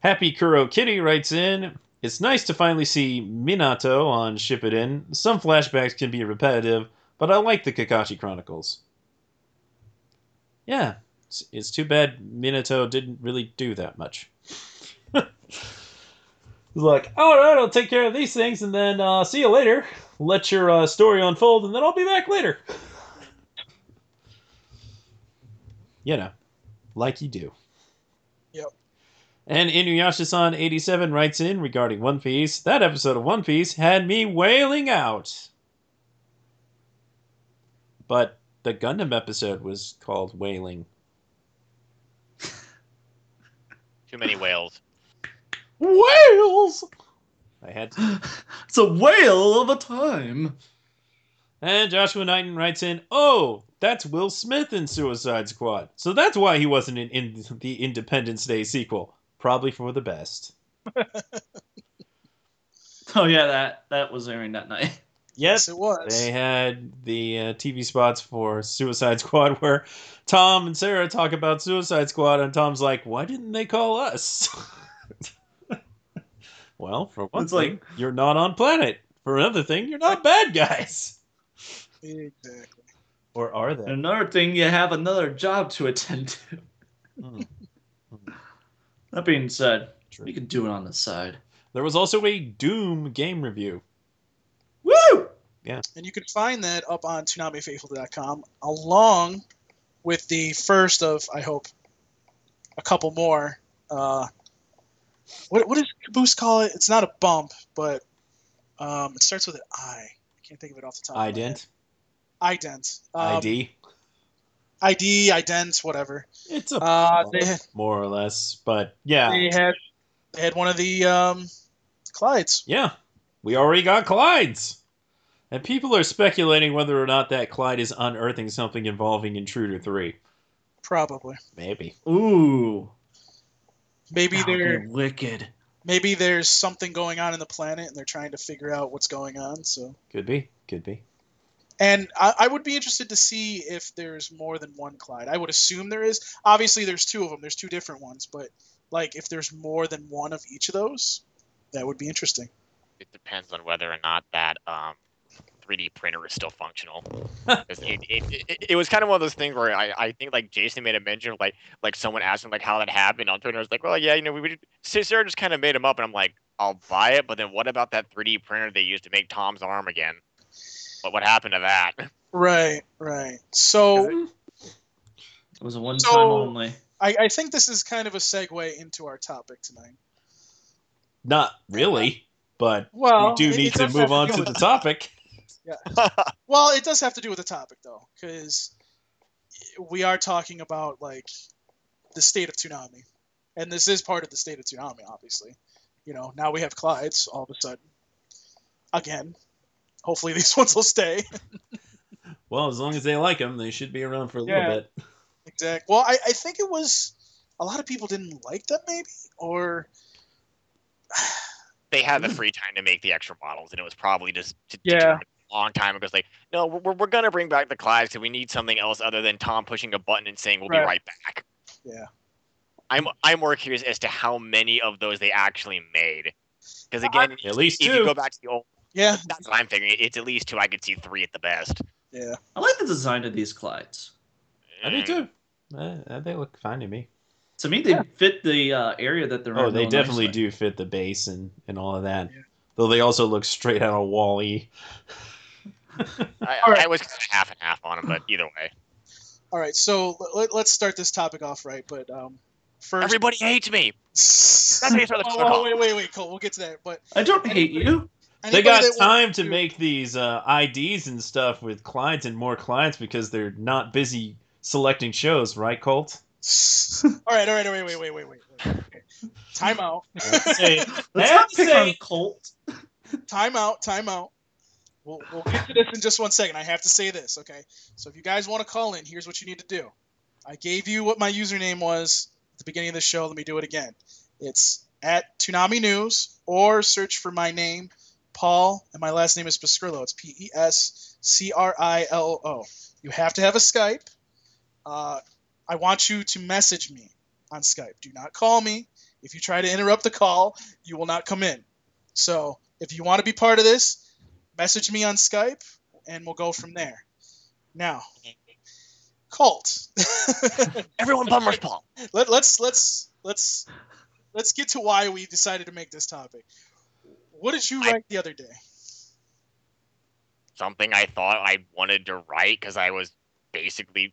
Happy Kuro Kitty writes in. It's nice to finally see Minato on Shippuden. Some flashbacks can be repetitive, but I like the Kakashi Chronicles. Yeah, it's, it's too bad Minato didn't really do that much. He's like, all right, I'll take care of these things, and then uh, see you later. Let your uh, story unfold, and then I'll be back later. you know, like you do. Yep. And Inuyasha-san 87 writes in regarding One Piece, that episode of One Piece had me wailing out. But the Gundam episode was called Wailing. Too many whales. Whales! I had to. It's a whale of a time. And Joshua Knighton writes in, "Oh, that's Will Smith in Suicide Squad. So that's why he wasn't in, in the Independence Day sequel. Probably for the best." Oh yeah, that that was airing that night. Yes, Yes, it was. they had the uh, TV spots for Suicide Squad where Tom and Sarah talk about Suicide Squad, and Tom's like, "Why didn't they call us?" Well, for one It's thing, like- you're not on planet. For another thing, you're not bad guys. Exactly. Or are they? another thing, you have another job to attend to. Hmm. That being said, True. you can do it on the side. There was also a Doom game review. Woo! Yeah. And you can find that up on ToonamiFaithful.com along with the first of, I hope, a couple more. Uh, what, what does Caboose call it? It's not a bump, but um, it starts with an I. I can't think of it off the top. of my head. Ident, Ident. Um, ID. ID, ident, whatever. It's a Uh, they had, more or less, but yeah, they had they had one of the um, Clydes. yeah, we already got Clyde's, and people are speculating whether or not that Clyde is unearthing something involving Intruder Three. Probably. Maybe. Ooh. Maybe that would there be wicked. maybe there's something going on in the planet and they're trying to figure out what's going on. So Could be. Could be. and I, I would be interested to see if there's more than one Clyde. I would assume there is. Obviously there's two of them. There's two different ones, but like if there's more than one of each of those, that would be interesting. It depends on whether or not that um, 3D printer is still functional. it, it, it, it was kind of one of those things where I, I think like Jason made a mention of like like someone asked him like how that happened on Twitter. I was like, well, yeah, you know, we would, Sarah just kind of made him up, and I'm like, I'll buy it, but then what about that 3D printer they used to make Tom's arm again? What what happened to that? Right, right. So It was a one So- time only. I, I think this is kind of a segue into our topic tonight. Not really, but Well, we do need to move on to the topic. Well, it does have to do with the topic though, because we are talking about like the state of Toonami, and this is part of the state of Toonami, obviously. You know, now we have Clydes all of a sudden. Again, hopefully these ones will stay. Well, as long as they like them, they should be around for a Yeah. little bit. exactly. Well, I, I think it was a lot of people didn't like them, maybe, or they had the hmm. free time to make the extra models, and it was probably just to Yeah. determine a long time ago. It's like, no, we're, we're gonna bring back the Clydes because we need something else other than Tom pushing a button and saying we'll Right. be right back. Yeah. I'm I'm more curious as to how many of those they actually made. Because again, At least if you two. go back to the old, yeah, that's what I'm figuring. It's at least two. I could see three at the best. yeah. I like the design of these Clydes. I do Mm. too. Uh, they look fine to me. To me, they fit the uh, area that they're Oh, in they real definitely nicely. do fit the base and, and all of that. Yeah. Though they also look straight out of WALL-E. I, All right. I was kind of half and half on him, but either way, All right, so let, let's start this topic off right. But um, first, everybody hates me. That's how you start the Oh, oh, wait, wait, wait, Cole. We'll get to that. But I don't hate you. They got time to make these uh, IDs and stuff with clients and more clients because they're not busy selecting shows, right, Colt? all right, all right, wait, wait, wait, wait, wait. wait. Okay. Time out. Say, Let's not pick say- on Colt. time out. Time out. We'll, we'll get to this in just one second. I have to say this, okay? So if you guys want to call in, here's what you need to do. I gave you what my username was at the beginning of the show. Let me do it again. It's at Toonami News or search for my name, Paul, and my last name is Pescrillo. It's P E S C R I L O. You have to have a Skype. Uh, I want you to message me on Skype. Do not call me. If you try to interrupt the call, you will not come in. So if you want to be part of this, message me on Skype, and we'll go from there. Now, Colt. Everyone bummers Paul. Let, let's let's let's let's get to why we decided to make this topic. What did you I- write the other day? Something I thought I wanted to write because I was basically,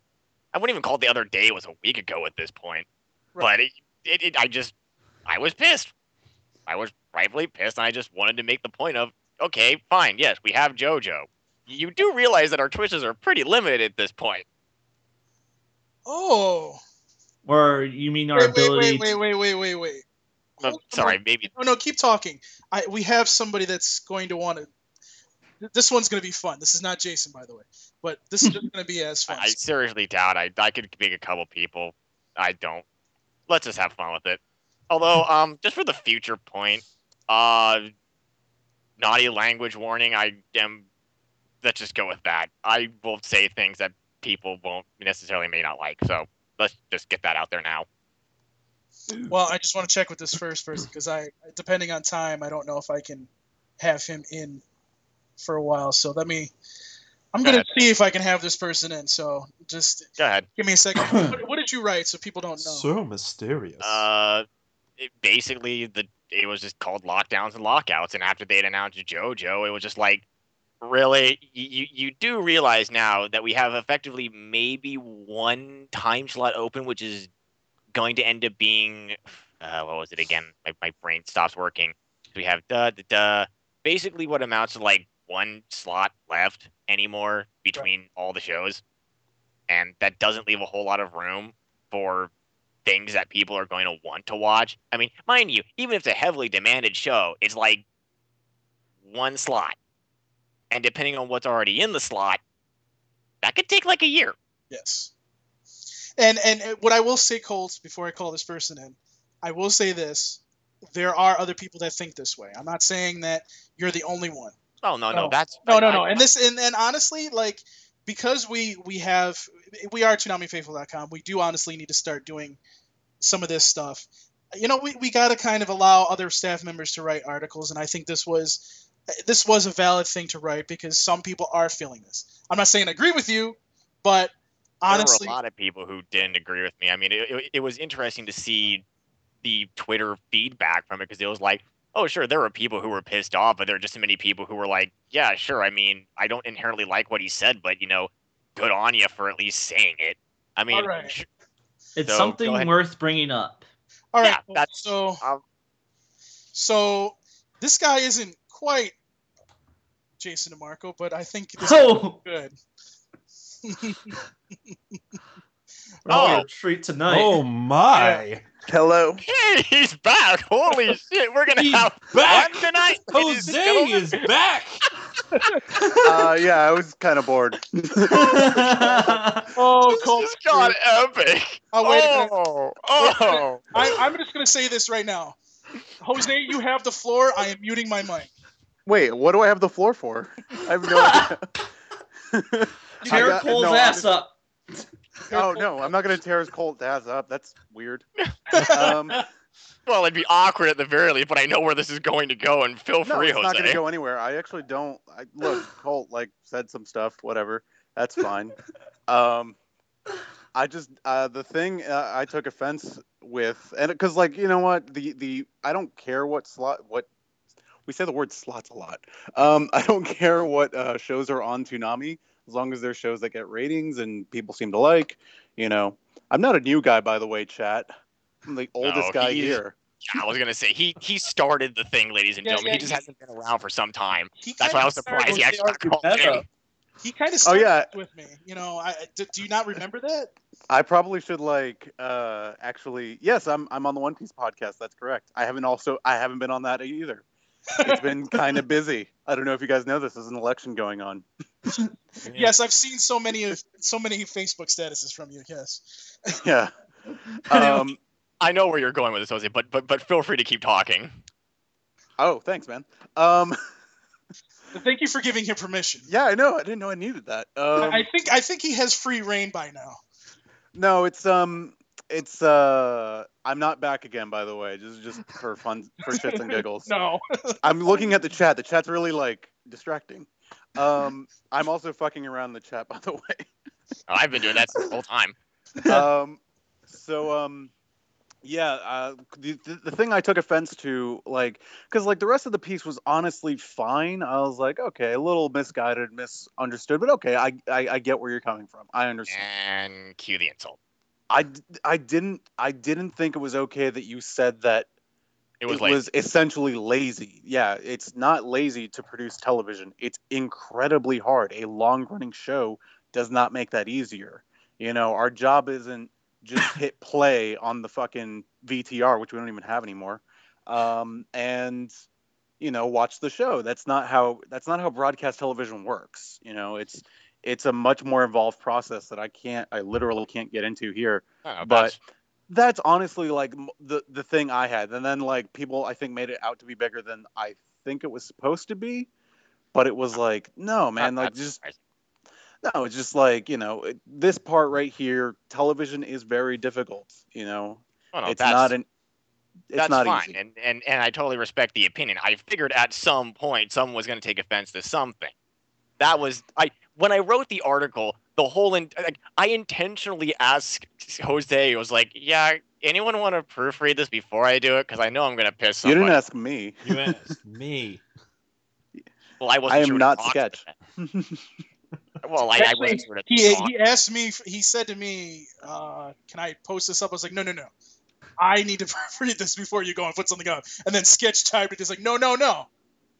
I wouldn't even call it the other day. It was a week ago at this point. Right. But it, it, it, I just, I was pissed. I was rightfully pissed, and I just wanted to make the point of, okay, fine, yes, we have JoJo. You do realize that our choices are pretty limited at this point. Oh, Or you mean our wait, wait, ability? wait, wait, wait, wait, wait. Hold on. sorry, maybe No, no, keep talking. I we have somebody that's going to want to. This one's going to be fun. This is not Jason, by the way, but this is just going to be as fun. I seriously doubt I I could pick a couple people. I don't. Let's just have fun with it. Although, um, just for the future point, uh, naughty language warning. I am. Let's just go with that. I will say things that people won't necessarily may not like. So let's just get that out there now. Well, I just want to check with this first person because I, depending on time, I don't know if I can have him in for a while. So let me. I'm Go gonna ahead. see if I can have this person in. So just Go ahead. give me a second. what, what did you write so people don't know? So mysterious. Uh, it, basically, the it was just called lockdowns and lockouts, and after they'd announced JoJo, it was just like, really, you you- do realize now that we have effectively maybe one time slot open, which is going to end up being, uh, what was it again? My my brain stops working. We have da da da. Basically, what amounts to like one slot left anymore between all the shows, and that doesn't leave a whole lot of room for things that people are going to want to watch. I mean, mind you, even if it's a heavily demanded show, it's like one slot. And depending on what's already in the slot, that could take like a year. Yes. And and uh, what I will say, Colt, before I call this person in, I will say this: there are other people that think this way. I'm not saying that you're the only one. Oh no, no, No. that's No, no, I- no. I- And this, and, and honestly, like because we we have we are ToonamiFaithful.com, we do honestly need to start doing some of this stuff. You know, we, we got to kind of allow other staff members to write articles, and I think this was this was a valid thing to write because some people are feeling this. I'm not saying I agree with you, but honestly, there were a lot of people who didn't agree with me. I mean, it, it, it was interesting to see the Twitter feedback from it because it was like, oh, sure, there were people who were pissed off, but there are just so many people who were like, yeah, sure. I mean, I don't inherently like what he said, but you know, good on you for at least saying it. I mean, All right. sh- It's So, something worth bringing up. all right. yeah, cool. that's- so um, so this guy isn't quite Jason DeMarco, but I think this Oh, good. Oh. treat tonight. oh my! Hello. hey, he's back! Holy shit, we're gonna have back! fun tonight. Jose gentlemen. is back. Uh, yeah, I was kind of bored. Oh, Colt. This got epic. Oh, wait a. Oh, oh. I, I'm just gonna say this right now. Jose, you have the floor. I am muting my mic. Wait, what do I have the floor for? I have no idea. I Tear Cole's no, ass just- up. Oh no, I'm not gonna tear his cold ass up. That's weird. Um, Well, it'd be awkward at the very least, but I know where this is going to go, and feel no, free, it's not gonna go anywhere. I actually don't. I, look, Colt like said some stuff. Whatever. That's fine. Um, I just uh, the thing uh, I took offense with, and because like you know what the the I don't care what slot what we say the word slots a lot. Um, I don't care what uh, shows are on Toonami as long as they're shows that get ratings and people seem to like. You know, I'm not a new guy by the way, chat. I'm the oldest guy here. Yeah, I was gonna say he he started the thing, ladies and Yeah, gentlemen. yeah, he just hasn't been around for some time. That's why I was surprised he actually got called Meta. in. He kind of Oh, yeah. with me. You know, I, do, do you not remember that? I probably should like uh actually yes, I'm I'm on the One Piece podcast. That's correct. I haven't also I haven't been on that either. It's been kind of busy. I don't know if you guys know this. There's an election going on. Yes, I've seen so many of so many Facebook statuses from you. Yes. Yeah. Um. I know where you're going with this, Jose, but but but feel free to keep talking. Oh, thanks, man. Um. Thank you for giving him permission. Yeah, I know. I didn't know I needed that. Um, I think I think he has free reign by now. No, it's um, it's uh, I'm not back again. By the way, just just for fun, for shits and giggles. No. I'm looking at the chat. The chat's really like distracting. Um, I'm also fucking around the chat, by the way. Oh, I've been doing that the whole time. um, so um, yeah, uh, the, the the thing I took offense to, like, because like the rest of the piece was honestly fine. I was like, okay, a little misguided, misunderstood, but okay, I I, I get where you're coming from. I understand. And cue the insult. I, I didn't I didn't think it was okay that you said that It was it was essentially lazy. Yeah, it's not lazy to produce television. It's incredibly hard. A long running show does not make that easier. You know, our job isn't just hit play on the fucking VTR, which we don't even have anymore, um, and you know watch the show. That's not how that's not how broadcast television works. You know, it's it's a much more involved process that I can't I literally can't get into here don't but that's- honestly like the the thing I had, and then like people I think made it out to be bigger than I think it was supposed to be, but it was like no man, like just no, it's just like you know it, this part right here. Television is very difficult. You know, Oh, no, it's not an it's that's not fine, easy. and, and and I totally respect the opinion. I figured at some point someone was going to take offense to something. That was I when I wrote the article. The whole in, like I intentionally asked Jose. I was like, "Yeah, anyone want to proofread this before I do it? Because I know I'm going to piss You someone." didn't ask me. You asked me. well, I wasn't I am sure not sketch. Well, I, I wasn't sure to He talk. he asked me. He said to me, uh, "Can I post this up?" I was like, "No, no, no. I need to proofread this before you go and put something up." And then Sketch typed it. He's like, "No, no, no.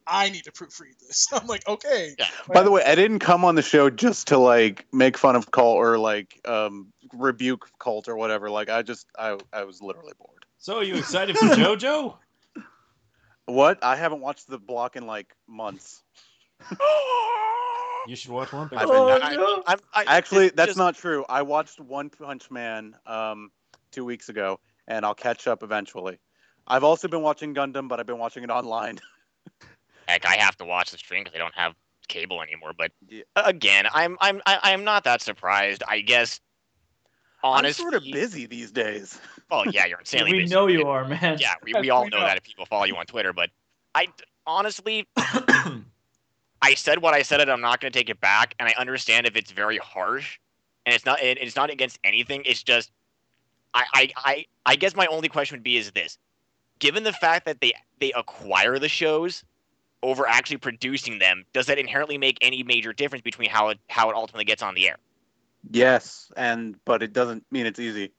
I need to proofread this." I'm like, "Okay." Yeah. By the way, I didn't come on the show just to like make fun of Cult or like um, rebuke Cult or whatever. Like I just I I was literally bored. So, are you excited for JoJo? What? I haven't watched the block in like months. You should watch One Punch I've Man. been- I, no. I'm, I, Actually, that's just- not true. I watched One Punch Man um, two weeks ago, and I'll catch up eventually. I've also been watching Gundam, but I've been watching it online. Heck, I have to watch the stream because I don't have cable anymore. But Yeah. again, I'm I'm I, I'm not that surprised. I guess. Honestly, I'm sort of busy these days. Oh yeah, you're insanely we busy. know you are, man. Yeah, we, we all we know know. that if people follow you on Twitter. But I honestly, I said what I said, and I'm not going to take it back. And I understand if it's very harsh, and it's not. It, it's not against anything. It's just, I, I, I, I guess my only question would be is this: given the fact that they they acquire the shows over actually producing them, does that inherently make any major difference between how it how it ultimately gets on the air? Yes, and but it doesn't mean it's easy.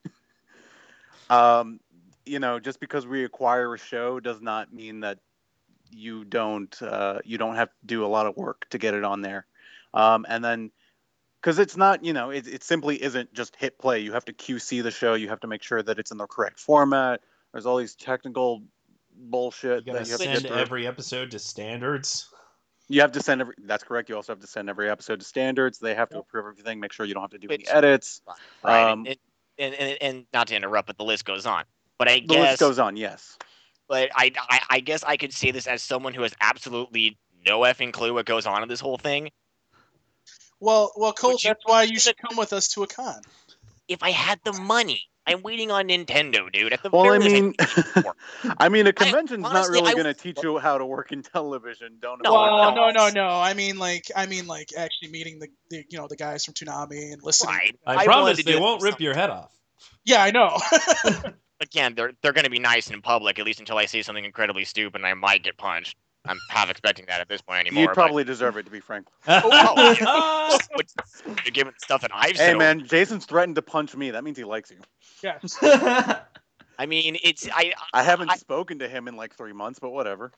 um, you know, just because we acquire a show does not mean that you don't uh, you don't have to do a lot of work to get it on there. Um, and then because it's not you know it, it simply isn't just hit play. You have to QC the show. You have to make sure that it's in the correct format. There's all these technical bullshit You gotta you have to send get through. every episode to standards. You have to send every. That's correct. You also have to send every episode to standards. They have to approve everything. Make sure you don't have to do any edits. Right. Um, and, and, and and not to interrupt, but the list goes on. But I The guess list goes on. Yes. but I, I I guess I could say this as someone who has absolutely no effing clue what goes on in this whole thing. Well, well, Colt. Would you- That's why you should come with us to a con. If I had the money, I'm waiting on Nintendo, dude. At the Well, I very least, mean, think more. I mean, a convention's not honestly, really going to teach you how to work in television. Don't. No, well, no, no, no. I mean, like, I mean, like, actually meeting the, the you know, the guys from Toonami and listening. right. I, wanted promise to they won't rip your head off. Yeah, I know. Again, they're they're going to be nice in public, at least until I say something incredibly stupid, and I might get punched. I'm half expecting that at this point anymore. You'd but- probably deserve it, to be frank. Oh, oh, oh but oh. given the stuff that I've said, Hey, over- man, Jason's threatened to punch me. That means he likes you. yes. I mean, it's I I haven't I- spoken to him in like three months, but whatever.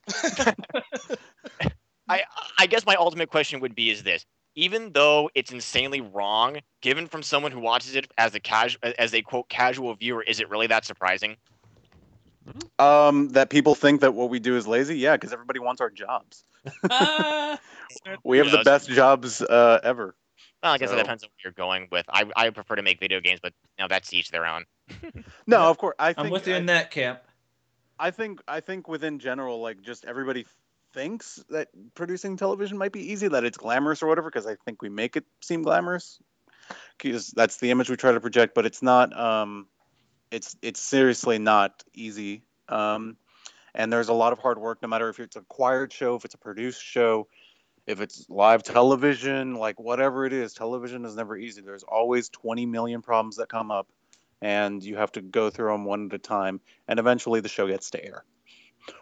I I guess my ultimate question would be is this: even though it's insanely wrong, given from someone who watches it as a casual as a quote casual viewer, is it really that surprising? Um, that people think that what we do is lazy. Yeah, because everybody wants our jobs. Ah, We have Who the best jobs uh, ever. Well, I guess So- it depends on what you're going with. I I prefer to make video games, but now that's each their own. No, of course. I think I'm with you I- in that camp. I think I think within general, like just everybody thinks that producing television might be easy, that it's glamorous or whatever, because I think we make it seem glamorous, because that's the image we try to project. But it's not. Um, it's it's seriously not easy. Um, and there's a lot of hard work, no matter if it's a acquired show, if it's a produced show, if it's live television, like whatever it is. Television is never easy. There's always 20 million problems that come up, and you have to go through them one at a time, and eventually the show gets to air.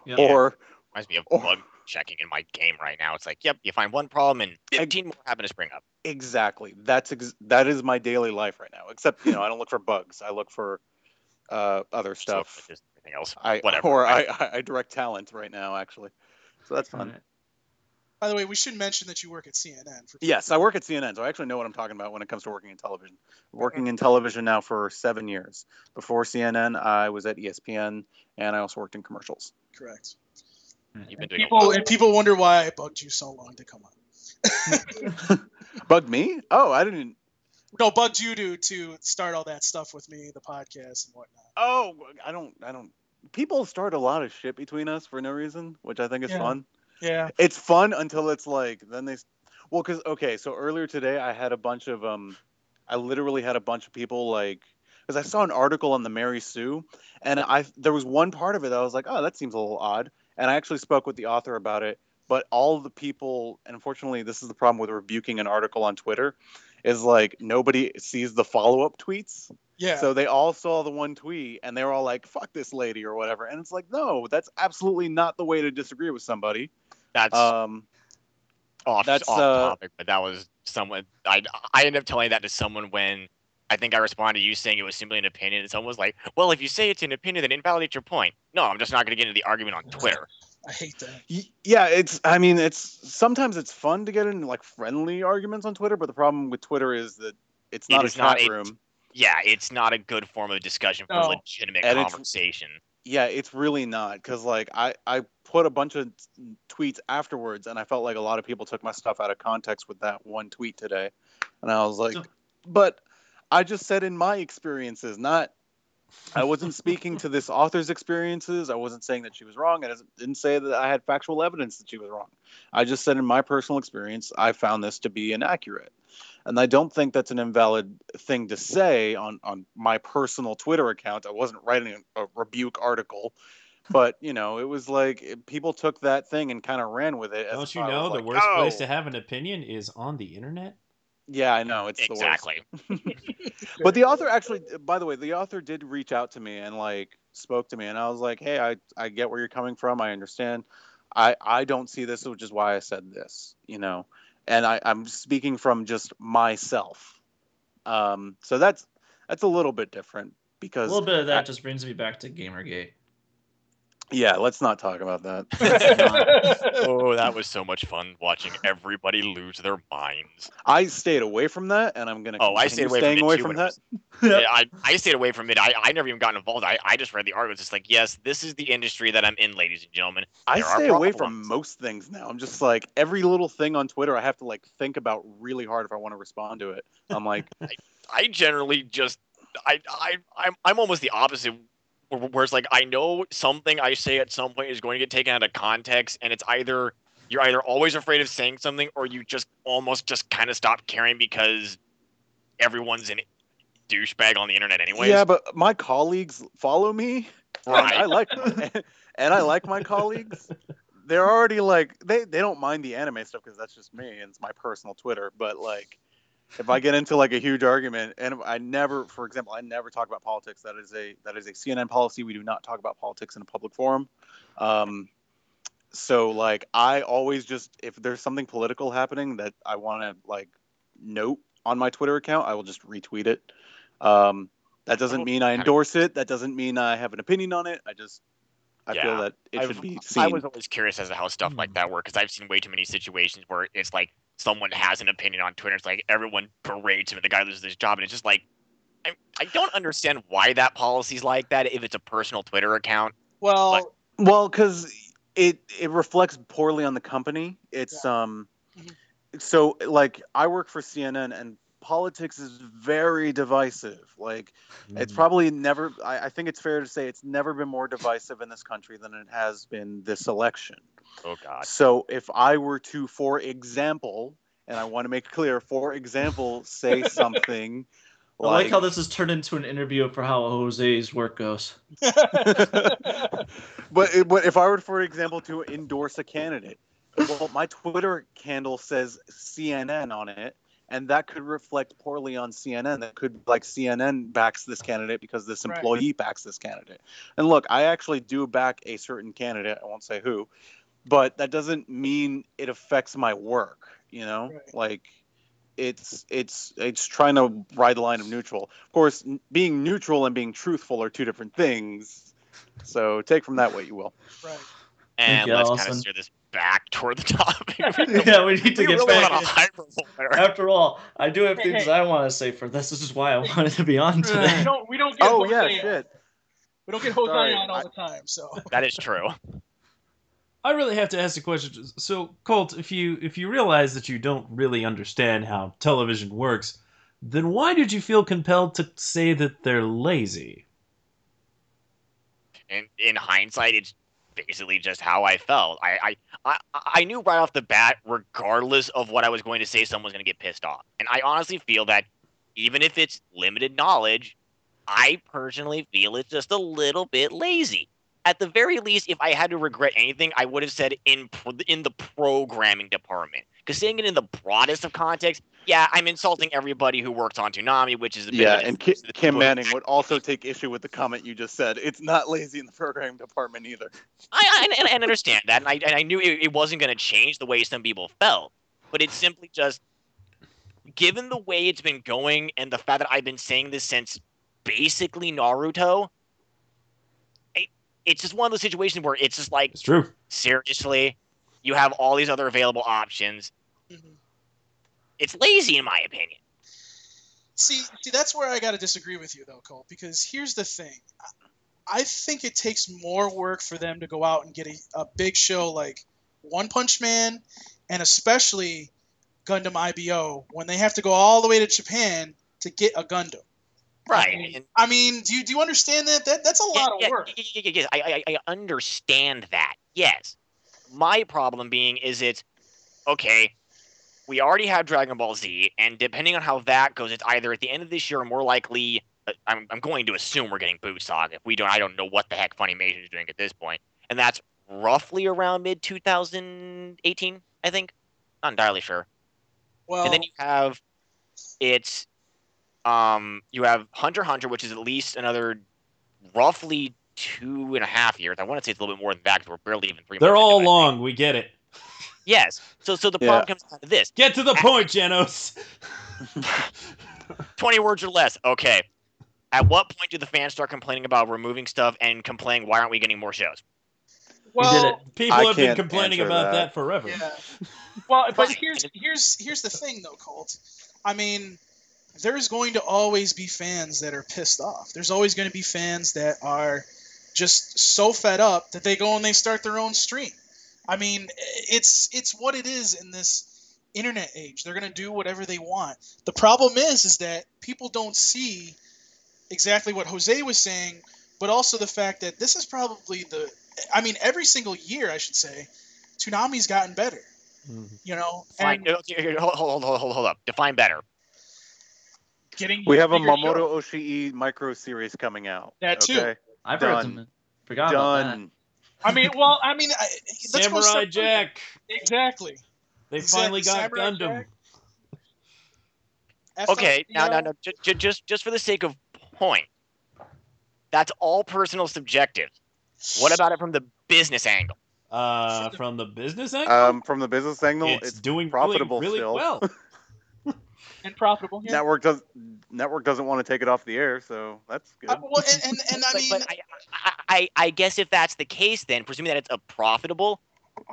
Yeah. Or Reminds me of Oh. bug checking in my game right now. It's like, yep, you find one problem and 15 more happen to spring up. Exactly. That's ex- that is my daily life right now. Except you know I don't look for bugs. I look for uh, other So stuff. just everything else, I whatever. or I, I- I I direct talent right now actually. So that's fun. Alright. By the way, we should mention that you work at CNN. For Yes, I work at CNN, so I actually know what I'm talking about when it comes to working in television. Working in television now for seven years. Before CNN, I was at ESPN, and I also worked in commercials. Correct. You've been doing a People and people wonder why I bugged you so long to come on. Bugged me? Oh, I didn't. No, bugged you to to start all that stuff with me, the podcast and whatnot. Oh, I don't. I don't. People start a lot of shit between us for no reason, which I think is Yeah. fun. Yeah. it's fun until it's like then they well because okay so earlier today i had a bunch of um i literally had a bunch of people like because i saw an article on the mary sue and i there was one part of it that i was like oh that seems a little odd and i actually spoke with the author about it but all the people and unfortunately this is the problem with rebuking an article on twitter is like nobody sees the follow-up tweets Yeah. so they all saw the one tweet and they were all like fuck this lady or whatever and it's like no that's absolutely not the way to disagree with somebody That's um off, that's, off uh, topic, but that was someone. I I ended up telling that to someone when I think I responded to you saying it was simply an opinion, and someone was like, "Well, if you say it's an opinion, then invalidate your point." No, I'm just not going to get into the argument on Twitter. I hate that. Yeah, it's. I mean, it's sometimes it's fun to get into like friendly arguments on Twitter, but the problem with Twitter is that it's It not a is not chat a- room. Yeah, it's not a good form of discussion for No. legitimate And it's- conversation. Yeah, it's really not because like I I put a bunch of tweets afterwards, and I felt like a lot of people took my stuff out of context with that one tweet today, and I was like, So- but I just said in my experiences, not. I wasn't speaking to this author's experiences. I wasn't saying that she was wrong. I didn't say that I had factual evidence that she was wrong. I just said in my personal experience, I found this to be inaccurate. And I don't think that's an invalid thing to say on, on my personal Twitter account. I wasn't writing a, a rebuke article, but you know, it was like people took that thing and kind of ran with it. Don't you know the like, worst place "Oh." to have an opinion is on the internet? Yeah, I know it's the worst. Exactly. But the author actually, by the way, the author did reach out to me and like spoke to me, and I was like, "Hey, I I get where you're coming from. I understand. I I don't see this, which is why I said this. You know, and I I'm speaking from just myself. Um, so that's that's a little bit different because A little bit of that I- just brings me back to Gamergate. Yeah, let's not talk about that. oh, that was so much fun watching everybody lose their minds. I stayed away from that, and I'm gonna Oh, I stayed away staying from it away from that. was- Yeah, I, I stayed away from it. I, I never even got involved. I, I just read the articles. It's like, yes, this is the industry that I'm in, ladies and gentlemen. I There are stay away from most things now. I'm just like every little thing on Twitter. I have to like think about really hard if I want to respond to it. I'm like, I generally just I I I'm I'm almost the opposite. Where- it's like I know something I say at some point is going to get taken out of context, and it's either you're either always afraid of saying something, or you just almost just kind of stop caring because everyone's an douchebag on the internet anyways. yeah, but my colleagues follow me. Right. I like and I like my colleagues. They're already like they they don't mind the anime stuff because that's just me and it's my personal Twitter. But like, if I get into like a huge argument, and I never, for example, I never talk about politics. That is a that is a CNN policy. We do not talk about politics in a public forum. Um, so like, I always just if there's something political happening that I want to like note on my Twitter account, I will just retweet it. Um, that doesn't mean I I endorse it. That doesn't mean I have an opinion on it. I just I feel that it I've- should be seen. I was always curious as to how stuff like that work because I've seen way too many situations where it's like someone has an opinion on Twitter. It's like everyone berates him and the guy loses his job, and it's just like I, I don't understand why that policy's like that if it's a personal Twitter account. Well, Well, because it it reflects poorly on the company. It's um, Mhm. so like I work for CNN, and politics is very divisive. Like it's Mm. probably never. I, I think it's fair to say it's never been more divisive in this country than it has been this election. Oh God. So if I were to, for example, and I want to make clear, for example, say something I like how this has turned into an interview for how Jose's work goes. but, but if I were, for example, to endorse a candidate, well, my Twitter handle says CNN on it, and that could reflect poorly on CNN. That could like CNN backs this candidate because this Right. employee backs this candidate. And look, I actually do back a certain candidate. I won't say who, but that doesn't mean it affects my work. You know, Right. like it's it's it's trying to ride the line of neutral. Of course, n- being neutral and being truthful are two different things. So take from that what you will. right. And you, let's kind of steer this back toward the topic. yeah, we need to we get really back. went on a hyperbole there. After all, I do have Hey, things hey. I want to say for this. This is why I wanted to be on uh, today. We today. don't we don't get Oh Jose yeah, on. shit. We don't get Jose Sorry, on all I- the time. So That is true. I really have to ask the question. So, Colt, if you if you realize that you don't really understand how television works, then why did you feel compelled to say that they're lazy? in in hindsight, it's basically just how I felt. I I, I I knew right off the bat, regardless of what I was going to say, someone's going to get pissed off. And I honestly feel that even if it's limited knowledge, I personally feel it's just a little bit lazy. At the very least, if I had to regret anything, I would have said in in the programming department. Because saying it in the broadest of context, yeah, I'm insulting everybody who worked on Toonami, which is a bit Yeah, and Ki- Kim Manning would also take issue with the comment you just said. It's not lazy in the programming department either. I, I and, and understand that, and I and I knew it, it wasn't going to change the way some people felt, but it's simply just, given the way it's been going and the fact that I've been saying this since basically Naruto, it's just one of those situations where it's just like It's true. seriously, you have all these other available options. Mhm. It's lazy in my opinion. See, see, that's where I got to disagree with you, though, Cole. Because here's the thing: I- I think it takes more work for them to go out and get a, a big show like One Punch Man, and especially Gundam IBO, when they have to go all the way to Japan to get a Gundam. Right. I mean, and- I mean, do you do you understand that? That that's a Yeah, lot of yeah, work. yeah, yeah, yeah, yes, I, I, I understand that. Yes. My problem being is it's okay. We already have Dragon Ball Z, and depending on how that goes, it's either at the end of this year or more likely. uh, I'm, I'm going to assume we're getting Buu Saga. If we don't, I don't know what the heck Funimation is doing at this point. point, and that's roughly around mid 2018, I think. Not entirely sure. Well, And then you have it's um you have Hunter x Hunter, which is at least another roughly two and a half years. I want to say it's a little bit more than that because we're barely even three. They're all into it. long. We get it. Yes. So so the Yeah. problem comes down to this: Get to the point, Janos. twenty words or less. Okay. At what point do the fans start complaining about removing stuff and complaining why aren't we getting more shows? well, we. People I have been complaining about that, that. forever. Yeah. Well, but here's here's here's the thing though, Colt. I mean, there's going to always be fans that are pissed off. There's always going to be fans that are just so fed up that they go and they start their own stream. I mean, it's it's what it is in this internet age. They're going to do whatever they want. The problem is is that people don't see exactly what Jose was saying, but also the fact that this is probably the I mean, every single year, I should say, Toonami's gotten better. Mhm. You know, Fine. and okay, okay, Hold, hold, hold, hold, hold up. Define better. Getting We have a bigger Mamoru. Oshii micro series coming out. That too. Okay? I've heard Done. some. Forgot about that. Done. I mean, well, I mean, I, let's Samurai step- Jack. Exactly. They Exactly, finally got Samurai Gundam. Okay, now, now, FLCL. now, just, just, just for the sake of point, that's all personal subjective. What about it from the business angle? Uh, from the business angle, Um, from the business angle, it's, it's, doing profitable really, really still. well. and profitable? Yeah. network does network doesn't want to take it off the air, so that's good. Uh, well, and, and, and I mean, but I, I, I, I guess if that's the case, then presuming that it's a profitable,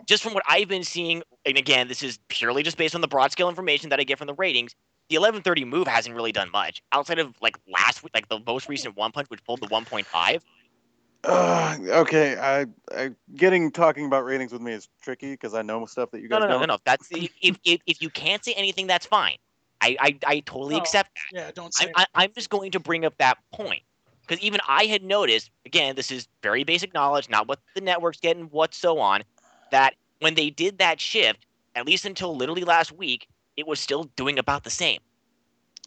just from what I've been seeing, and again, this is purely just based on the broad scale information that I get from the ratings. The 1130 move hasn't really done much outside of like last week, like the most recent One Punch, which pulled the 1.5. Uh, okay, I, I getting talking about ratings with me is tricky because I know stuff that you guys no, no, don't. no, no. That's if, if if you can't say anything, that's fine. I I, I totally No. accept that. Yeah, don't say. I, I, I'm just going to bring up that point because even I had noticed. Again, this is very basic knowledge, not what the network's getting, what so on. That when they did that shift, at least until literally last week, it was still doing about the same.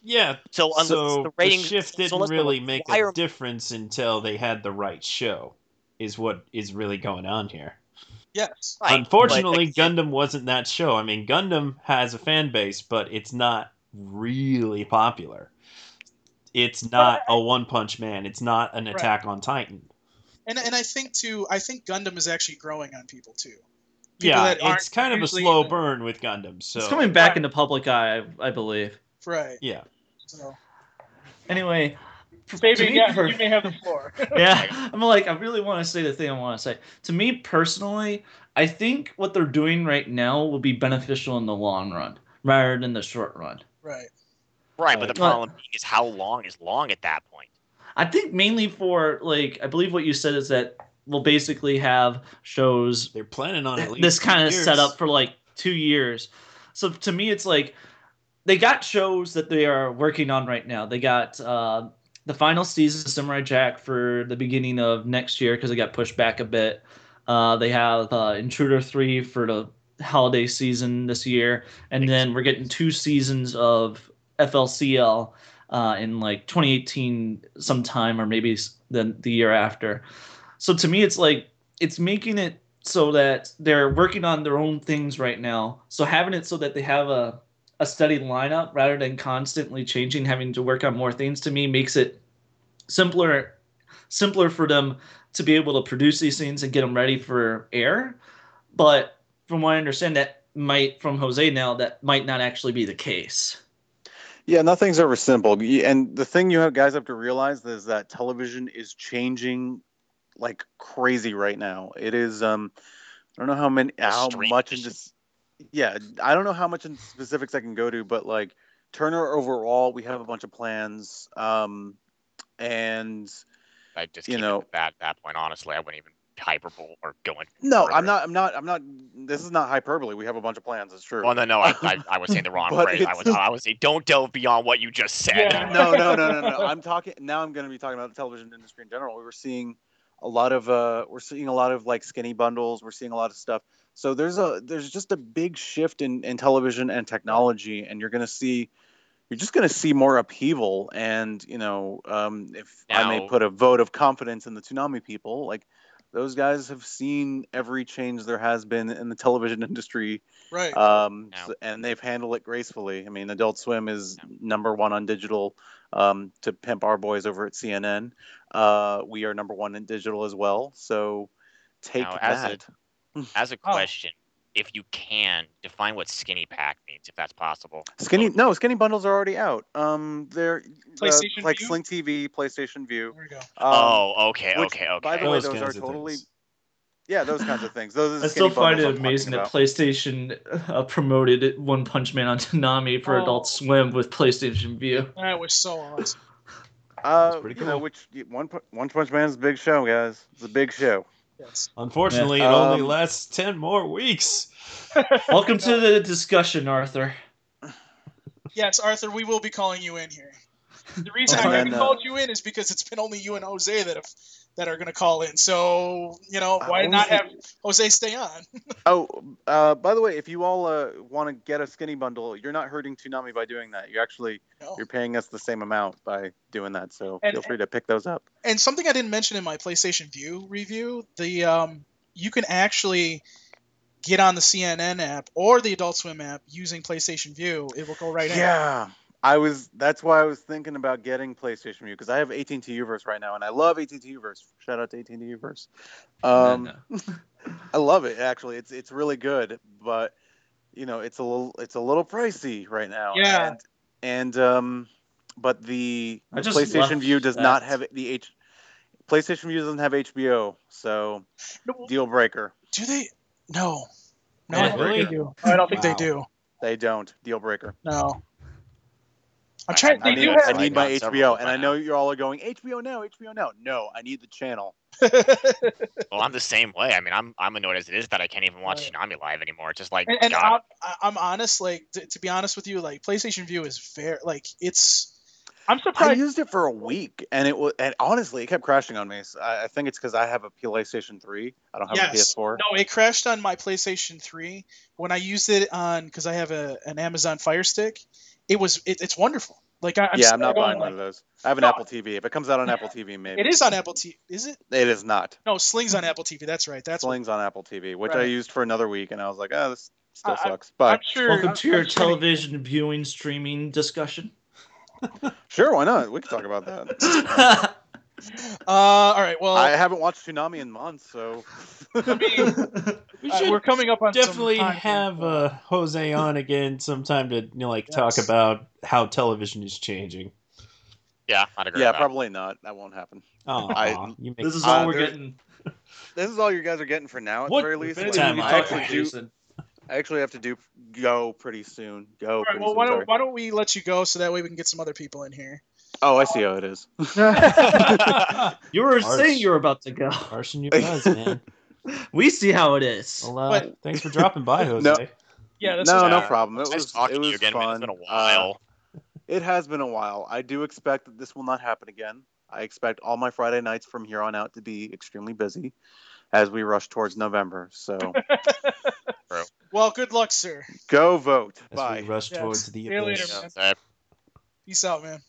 Yeah. So, unless so the ratings shift didn't unless the really make a difference until they had the right show. Is what is really going on here. yes. Right, but, Unfortunately, like, Gundam wasn't that show. I mean, Gundam has a fan base, but it's not really popular. It's not a One Punch Man. It's not an Right. Attack on Titan. And and I think too. I think Gundam is actually growing on people too. People yeah, that it's kind of a slow in the- burn with Gundam. So It's coming back Right. into public eye, I, I believe. Right. yeah, So, Anyway, to me yeah, per- you may have the floor. yeah, I'm like, I really want to say the thing I want to say. To me personally, I think what they're doing right now will be beneficial in the long run rather than the short run. Right. right, but the problem being is how long is long at that point. I think mainly for like, I believe what you said is that we'll basically have shows they're planning on at least this kind of set years. up for like two years. So to me, it's like they got shows that they are working on right now. They got uh, the final season of Samurai Jack for the beginning of next year because it got pushed back a bit. Uh, they have uh, Intruder 3 for the holiday season this year. And then we're getting two seasons of FLCL uh, in like 2018 sometime or maybe the, the year after. So to me, it's like it's making it so that they're working on their own things right now. So having it so that they have a a steady lineup rather than constantly changing, having to work on more things to me makes it simpler simpler for them to be able to produce these things and get them ready for air. But from what I understand, that might from Jose now that might not actually be the case. Yeah, nothing's ever simple. And the thing you have guys have to realize is that television is changing like crazy right now. It is um I don't know how many how Strange. much in this yeah, I don't know how much in specifics I can go to, but like Turner overall, we have a bunch of plans. Um and I just You keep know- it at that that point. Honestly, I wouldn't even hyperbole or going. no, further. I'm not I'm not I'm not this is not hyperbole. We have a bunch of plans, it's true. Well, no, no, I, I, I was saying the wrong But phrase. I was, I was saying, don't delve beyond what you just said. Yeah. no, no, no, no, no. I'm talking now. I'm going to be talking about the television industry in general. We were seeing a lot of uh, we're seeing a lot of like skinny bundles. We're seeing a lot of stuff. So there's a there's just a big shift in in television and technology, and you're going to see you're just going to see more upheaval. And you know, um, if I may put a vote of confidence in the Toonami people, like those guys have seen every change there has been in the television industry Right. um, Yeah. s- and they've handled it gracefully. I mean, Adult Swim is number one on digital um, to pimp our boys over at CNN. Uh, we are number one in digital as well. So take Now, as a- that. As a Oh. Question, if you can define what skinny pack means, if that's possible. Skinny, no, skinny bundles are already out. Um, they're uh, like Vue? Sling TV, PlayStation Vue. there we go. Um, oh, okay, which, okay, okay. By the way, Those those are totally, things. yeah, those kinds of things. Those are the I still find it I'm amazing that. PlayStation uh, promoted One Punch Man on Toonami for Oh. Adult Swim with PlayStation Vue. That was so awesome. Uh, That's pretty you know, cool. which one One Punch Man is a big show, guys. It's a big show. Yes. Unfortunately, Yeah. it only Um, lasts ten more weeks. Welcome to the discussion, Arthur. Yes, Arthur, we will be calling you in here. The reason And I haven't uh, called you in is because it's been only you and Jose that have that are going to call in. So you know, why Uh, not have Jose stay on? Oh, uh, by the way, if you all uh, want to get a skinny bundle, you're not hurting Toonami by doing that. You're actually No. you're paying us the same amount by doing that. So And- feel free to pick those up. And something I didn't mention in my PlayStation Vue review, the um, you can actually get on the CNN app or the Adult Swim app using PlayStation Vue. It will go right in. Yeah, I was. That's why I was thinking about getting PlayStation Vue because I have AT&T Uverse right now, and I love AT&T Uverse. Shout out to AT&T Uverse. Um, I love it actually. It's it's really good, but you know, it's a little it's a little pricey right now. Yeah. And, and um, but the, the PlayStation Vue does not have the H. PlayStation Vue doesn't have HBO, so No, deal breaker. do they? No. No, I don't think really? they do. I don't think Wow. they do. They don't deal breaker. No. I'm trying- I they I need do have- I need my HBO, and I know you're all are going HBO now, HBO now. No, I need the channel. Well, I'm the same way. I mean, I'm I'm annoyed as it is that I can't even watch Right. Toonami live anymore. It's just like and, and I'm, I'm honest, like to, to be honest with you, like PlayStation Vue is fair. Like it's, I'm surprised. I used it for a week, and it was, and honestly, it kept crashing on me. So I, I think it's because I have a PlayStation 3. I don't have Yes. a PS4. No, it crashed on my PlayStation 3 when I used it on because I have a an Amazon Fire Stick. It was it, it's wonderful. Like I, I'm yeah, I'm not buying going, one of those. I have an No. Apple TV. If it comes out on Apple TV, maybe It is on Apple TV. Is it? It is not. No, Sling's on Apple TV. That's right. That's what, Slings on Apple TV, which I used for another week, and I was like, oh, this still I- I- sucks. I'm But sure. Welcome I'm- to your I'm sure- television viewing streaming discussion. sure, why not? We can talk about that. Uh, all right. Well, I haven't watched Toonami in months, so I mean, We uh, should we're coming up on definitely time have uh, Jose on again sometime to you know, like talk about how television is changing. Yeah, I'd agree. yeah, with probably not. That won't happen. Oh, I- you make this is Uh, all we're getting. This is all you guys are getting for now, at What- the very least. If If Like, anything, anything, time we I can I- talk actually do. I actually have to do go pretty soon. Go All right. Well, soon. why don't why don't we let you go so that way we can get some other people in here. Oh, I see how it is. You were Arse. saying you were about to go. Arson you buzz, man. We see how it is. Well, uh, But- thanks for dropping by, Jose. No. Yeah. This no, is, no uh, problem. It Nice was talking it to you was again, man. fun. It's been a Uh, while. it has been a while. I do expect that this will not happen again. I expect all my Friday nights from here on out to be extremely busy as we rush towards November. So well, good luck, sir. go vote. As Bye. we rush Yes. towards the See you later, man. Yeah, Peace out, man.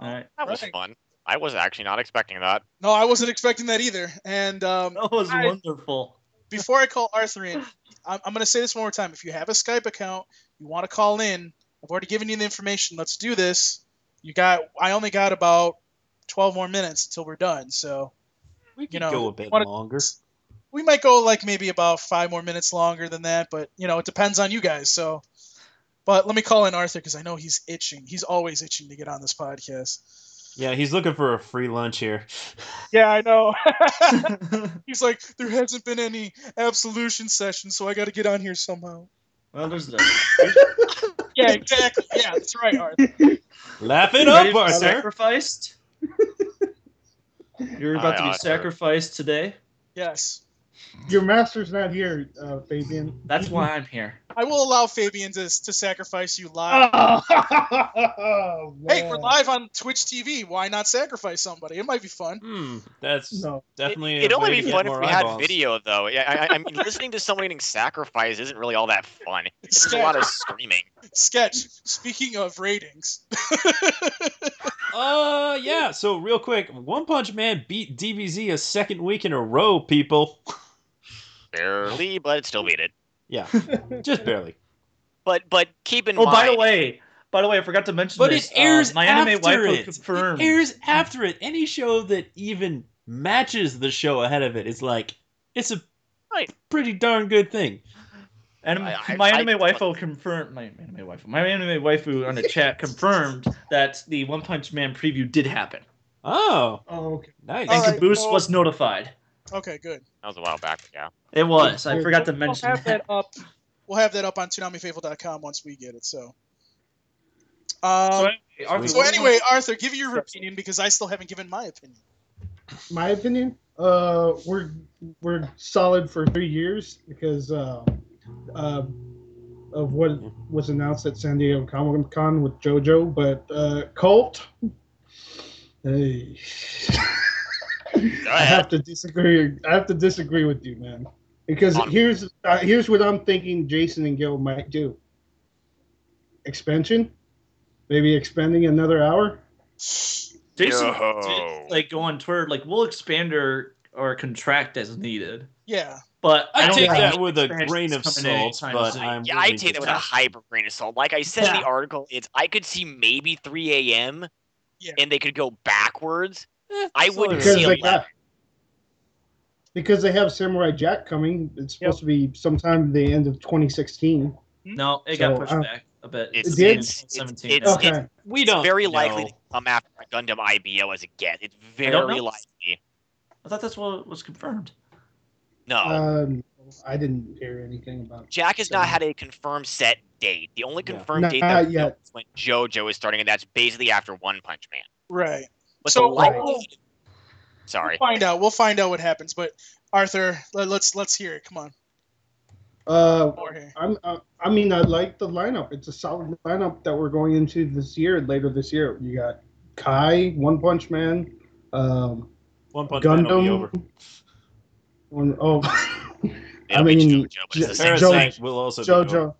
All right. that was Right. fun. I was actually not expecting that. No, I wasn't expecting that either. And um, That was I- wonderful. before I call Arthur in, I'm, I'm going to say this one more time. If you have a Skype account, you want to call in, I've already given you the information. Let's do this. You got. I only got about 12 more minutes until we're done. So We could You know, go a bit wanna- longer. we might go like maybe about five more minutes longer than that. But you know, it depends on you guys. So, but let me call in Arthur because I know he's itching. He's always itching to get on this podcast. Yeah, he's looking for a free lunch here. Yeah, I know. he's like, there hasn't been any absolution session, so I got to get on here somehow. well, there's that. Yeah, exactly. Yeah, that's right, Arthur. Laugh it up, Arthur. sacrificed? You're about to be Arthur. sacrificed today. Yes. Your master's not here, uh, Fabian. That's why I'm here. I will allow Fabian to, to sacrifice you live. Oh, hey, we're live on Twitch TV. Why not sacrifice somebody? It might be fun. Hmm, that's No. definitely. It'd a only be to fun if more we had video, though. Yeah, I, I mean, listening to someone getting sacrificed isn't really all that fun. It's just a lot of screaming. Sketch. Speaking of ratings. Uh, yeah. So real quick, One Punch Man beat DBZ a second week in a row. People. Barely, but it still beat it. Yeah, just barely. But but keep in Oh, mind. Oh, by the way, by the way, I forgot to mention But this. it airs uh, my anime after waifu it. confirmed. It airs after it. Any show that even matches the show ahead of it is like it's a Right. pretty darn good thing. And I- I- my I- anime waifu confirmed my anime waifu. My anime waifu on the chat confirmed that the One Punch Man preview did happen, Oh, Oh, okay. nice. and All right, Caboose well- was notified. Okay, good. That was a while back. Yeah. It was. I forgot to mention We'll mention have that. that up. We'll have that up on ToonamiFaithful.com once we get it. So. Um, So, anyway, Arthur, so anyway, Arthur, give your opinion because I still haven't given my opinion. My opinion, uh, we're we're solid for three years because uh, uh, of what was announced at San Diego Comic Con with JoJo. But uh, Colt, hey, I have to disagree. I have to disagree with you, man. Because On- here's uh, here's what I'm thinking. Jason and Gil might do. Expansion, maybe expanding another hour. Jason Yo. like go on Twitter like we'll expand or or contract as needed, Yeah. but I, I don't take that with a grain of salt, but soon. I'm Yeah, I take that with a hyper grain of salt. Like I said in the article, it's I could see maybe 3 a.m. Yeah. and they could go backwards. Eh, I wouldn't because see is. a they because they have Samurai Jack coming. It's supposed to be sometime the end of 2016. No, it got pushed uh, back a bit. It's- did? it's- it's- it's- Okay, We don't. very know. likely to come after Gundam IBO as a get. It's very know. likely. I thought that's what was confirmed. No, um, I didn't hear anything about. Jack has not had a confirmed set date. The only Yeah. confirmed Not date that we know yet. is when JoJo is starting, and that's basically after One Punch Man. Right. But So, the uh, likelihood. Sorry. We'll find out. We'll find out what happens. But Arthur, let, let's let's hear it. Come on. Uh, I'm. Uh, I mean, I like the lineup. It's a solid lineup that we're going into this year. Later this year, you got Kai, One Punch Man, um, One Punch Man will be Gundam. over. One, oh, I mean, JoJo, but it's the same. Jo- will also be over. JoJo.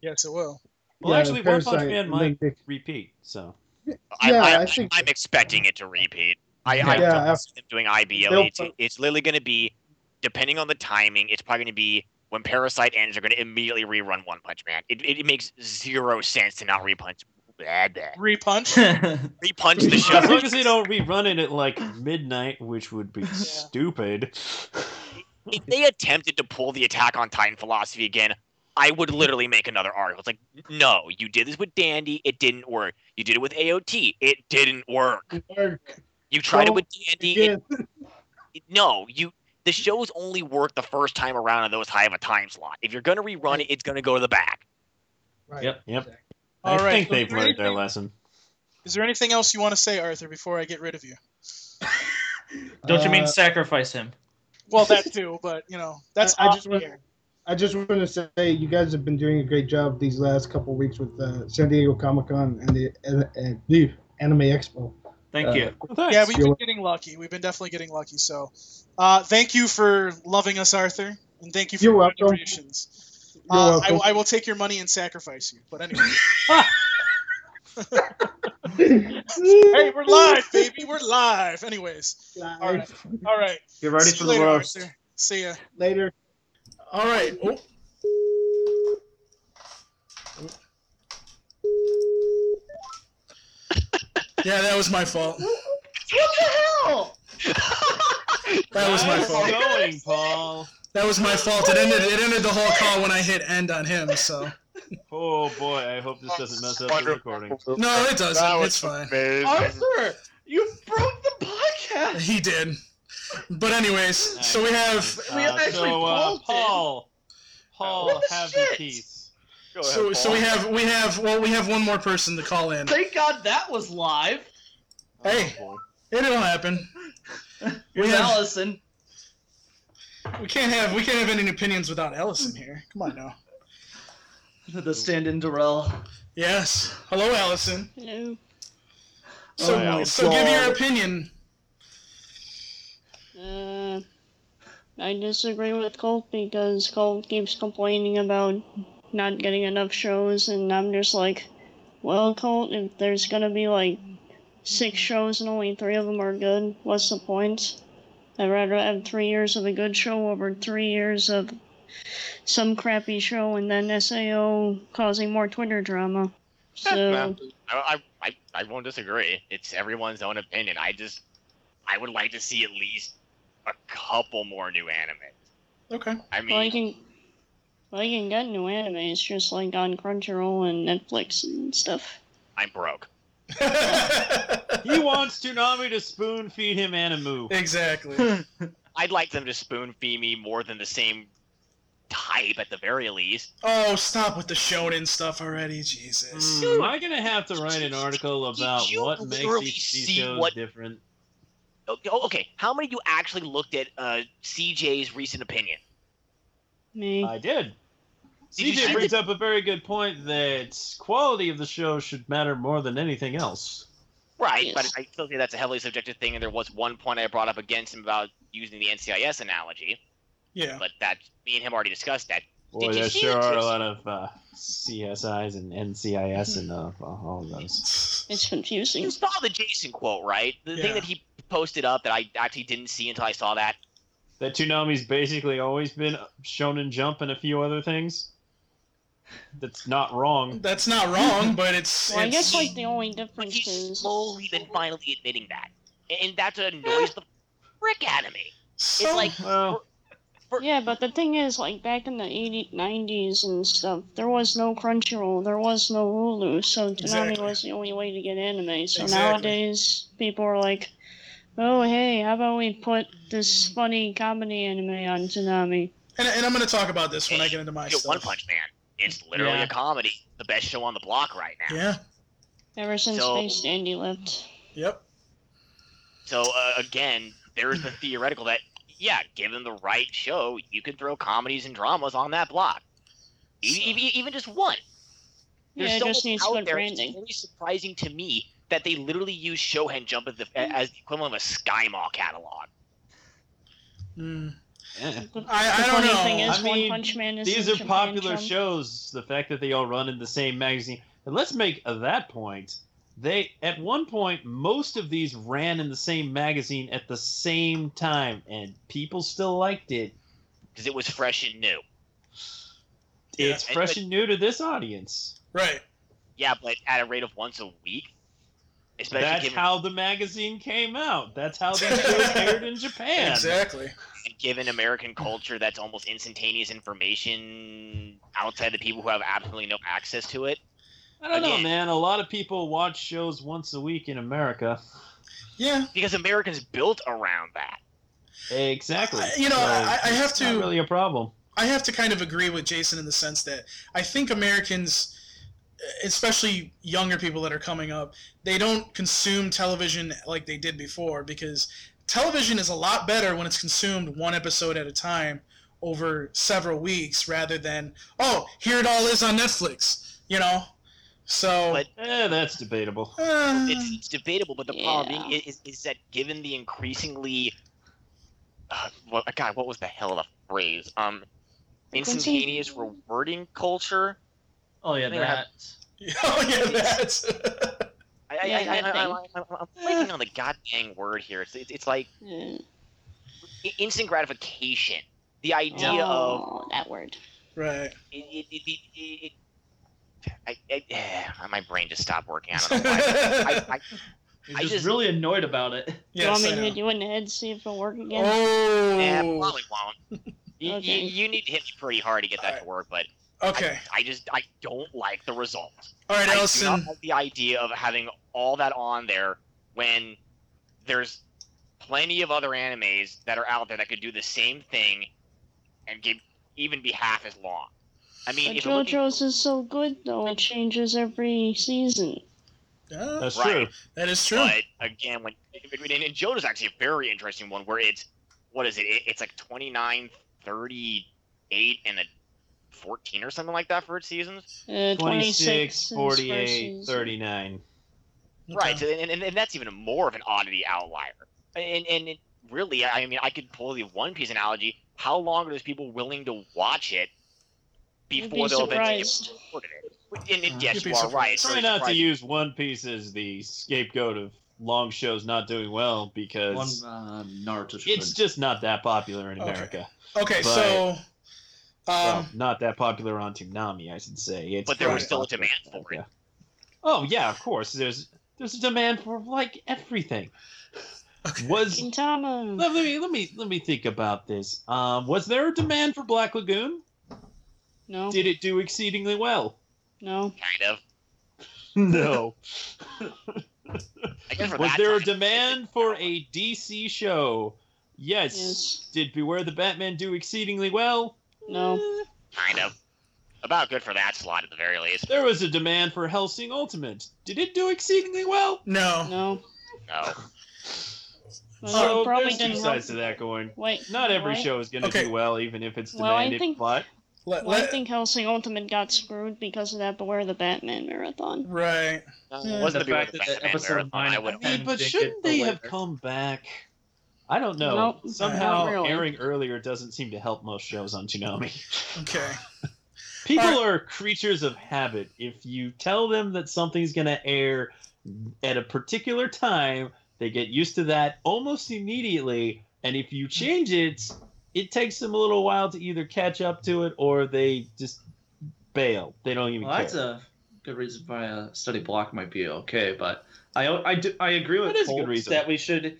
Yes, it will. Well, Yeah, actually, One Punch Man and might repeat. So I, Yeah, I, I think- I'm expecting it to repeat. I, I Yeah, don't af- see them doing IBO. It's, it's literally going to be, depending on the timing, it's probably going to be when Parasite ends, they're going to immediately rerun One Punch Man. It, it, it makes zero sense to not repunch. Blah, blah. Repunch. Repunch the show. as long as they don't rerun it at like midnight, which would be stupid. if they attempted to pull the Attack on Titan philosophy again, I would literally make another article. It's like, no, you did this with Dandy, it didn't work. You did it with AOT, it didn't work. Work. You tried it with Dandy, it Again, no, you the shows only work the first time around on those high of a time slot. If you're gonna rerun it, it's gonna go to the back. right. Yep. Yep. I All right, think so they've is there learned their lesson. Is there anything else you want to say, Arthur, before I get rid of you? Don't you mean Uh, sacrifice him? Well, that too, but you know that's I- I just want- air. I just want to say you guys have been doing a great job these last couple of weeks with uh, San Diego Comic Con and the, and, and the Anime Expo. Thank uh, you. Well. Yeah, we've been getting lucky. We've been definitely getting lucky. So, uh, thank you for loving us, Arthur, and thank you for You're your welcome. contributions. You're Uh, welcome. I, I will take your money and sacrifice you. But anyway, hey, we're live, baby. We're live. Anyways, all right, all right. Get ready See for you the later, roast. Arthur. See ya. Later. All right. Oh. Yeah, that was my fault. What the hell? That was my fault. going, Paul. That was my fault. It ended. It ended the whole call when I hit end on him. So Oh boy, I hope this doesn't mess up the recording. no, it doesn't. It's fine. amazing. Arthur, you broke the podcast. He did. But anyways, so we have. We Uh, actually so, uh. Paul, Paul, What the have shit? the piece. Go ahead, So so we have we have well we have one more person to call in. Thank God that was live. Hey. Oh, boy. It'll happen. Here's have- Allison. We can't have we can't have any opinions without Allison here. Come on now. The stand-in Darrell. Yes. Hello, Allison. Hello. So Oh, yeah. so give your opinion. Uh, I disagree with Colt because Colt keeps complaining about not getting enough shows, and I'm just like, well, Colt, if there's gonna be like six shows and only three of them are good, what's the point? I'd rather have three years of a good show over three years of some crappy show and then SAO causing more Twitter drama. So. I, I, I, I won't disagree. It's everyone's own opinion. I just, I would like to see at least a couple more new anime. Okay. I Well, you mean, can, well, you can get new animes just like on Crunchyroll and Netflix and stuff. I'm broke. He wants Toonami to spoon feed him Animu. exactly. I'd like them to spoon feed me more than the same type at the very least. Oh, stop with the shonen stuff already, Jesus. Hmm, am I gonna have to write an article about what makes literally each these shows what- different? Okay, oh, how many of you actually looked at uh, CJ's recent opinion? Me. I did. Did CJ see brings up a very good point that quality of the show should matter more than anything else. Right, but I still say that's a heavily subjective thing, and there was one point I brought up against him about using the NCIS analogy, Yeah. but that me and him already discussed that. Boy, Did you there see sure the are a lot of uh, CSIs and NCIS and uh, all of those. It's confusing. You saw the Jason quote, right? The Yeah. thing that he posted up that I actually didn't see until I saw that. That Toonami's basically always been Shonen Jump and a few other things. That's not wrong. That's not wrong, but it's. Well, I guess like the only But difference he's is slowly been finally admitting that, and that annoys the frick out of me. so, It's like Well, yeah, but the thing is, like back in the 80s, 90s and stuff, there was no Crunchyroll, there was no Hulu, so Toonami Exactly. was the only way to get anime. So Exactly. nowadays, people are like, "Oh, hey, how about we put this funny comedy anime on Toonami?" And, and I'm going to talk about this when I get into my Look stuff. One Punch Man. It's literally Yeah. a comedy. The best show on the block right now. Yeah. Ever since So- Space Dandy left. Yep. So uh, again, there's the theoretical that yeah, given the right show, you could throw comedies and dramas on that block. E- So- e- even just one. There's Yeah, it so just much needs out good there. It's branding. very surprising to me that they literally use Shonen Jump as the, as the equivalent of a Sky Mall catalog. Mm. Yeah. I- I don't know. thing is, I mean, Punch Man is These are popular Jump. shows. The fact that they all run in the same magazine. And let's make that point. They at one point most of these ran in the same magazine at the same time, and people still liked it. Because it was fresh and new. It's And- fresh but- and new to this audience. Right. Yeah, but at a rate of once a week. Especially That's given, how the magazine came out. That's how these shows aired in Japan. Exactly. And given American culture that's almost instantaneous information outside the people who have absolutely no access to it. I don't know, man. A lot of people watch shows once a week in America. Yeah. Because Americans built around that. Exactly. I- you know, I- I have it's not to- really a problem. I have to kind of agree with Jason in the sense that I think Americans, especially younger people that are coming up, they don't consume television like they did before because television is a lot better when it's consumed one episode at a time over several weeks rather than, oh, here it all is on Netflix, you know? So, But- Eh, that's debatable. uh, It's, it's debatable, but the problem Yeah. being is, is that given the increasingly, uh, what, God, what was the hell of a phrase? Um, instantaneous rewarding culture. Oh yeah, that. oh, yeah, that's. I, I, I, I, that I, thing. I, I, I'm blanking on the goddamn word here. It's, it's, it's like i- instant gratification. The idea oh, of oh, that word. right. it, it, it, it, it, I, I, my brain just stopped working. I don't know why. I, I, You're I just, just- really annoyed about it. you Yes, want me I to know. hit you in the head, see if it'll work again? Oh. yeah, probably won't. You, Okay. you, you need to hit me pretty hard to get that to work, but Okay. I, I just I don't like the result. All right, I do not like the idea of having all that on there when there's plenty of other animes that are out there that could do the same thing and give even be half as long. I mean, But if you're looking- JoJo's is so good though; it changes every season. Yeah, That's Right. true. that is true. But again, when and, and JoJo's actually a very interesting one where it's what is it? it it's like 29, 38, and a 14 or something like that for its seasons. Uh, 26, 26 48, 39. Right. So, and, and, and that's even more of an oddity outlier. And and it really, I mean, I could pull the One Piece analogy. How long are those people willing to watch it before be they'll eventually surprised. report it? And, and yes, You'd you are right. Try very not to use One Piece as the scapegoat of long shows not doing well One because uh, Naruto. it's just not that popular in Okay. America. Okay, But- so well, not that popular on Toonami, I should say. It's But there was still a demand for it. America. Oh yeah, of course. There's there's a demand for like everything. Was Gintama. let me let me let me think about this. Um, was there a demand for Black Lagoon? No, Did it do exceedingly well? no. kind of. No. I guess for Was that there a demand for a DC show? Yes. Yes. Did Beware the Batman do exceedingly well? No. Kind of. About good for that slot at the very least. There was a demand for Hellsing Ultimate. Did it do exceedingly well? no. No. No. So it probably there's two didn't. sides to that going. Wait. Not every why- show is going to Okay. do well, even if it's Well, I demanded. think- but Let, Well, I think Hellsing Ultimate got screwed because of that Beware the Batman marathon. right. No, Yeah. wasn't The the, fact that the Batman episode marathon. nine I would I mean, And but shouldn't they the have come back? I don't know. Nope. Somehow really. airing earlier doesn't seem to help most shows on Toonami. Okay. People Alright. are creatures of habit. If you tell them that something's going to air at a particular time, they get used to that almost immediately. And if you change it, it takes them a little while to either catch up to it or they just bail. They don't even Well, care. that's a good reason why a study block might be okay. But I I, do, I agree with That is a good reason. that we should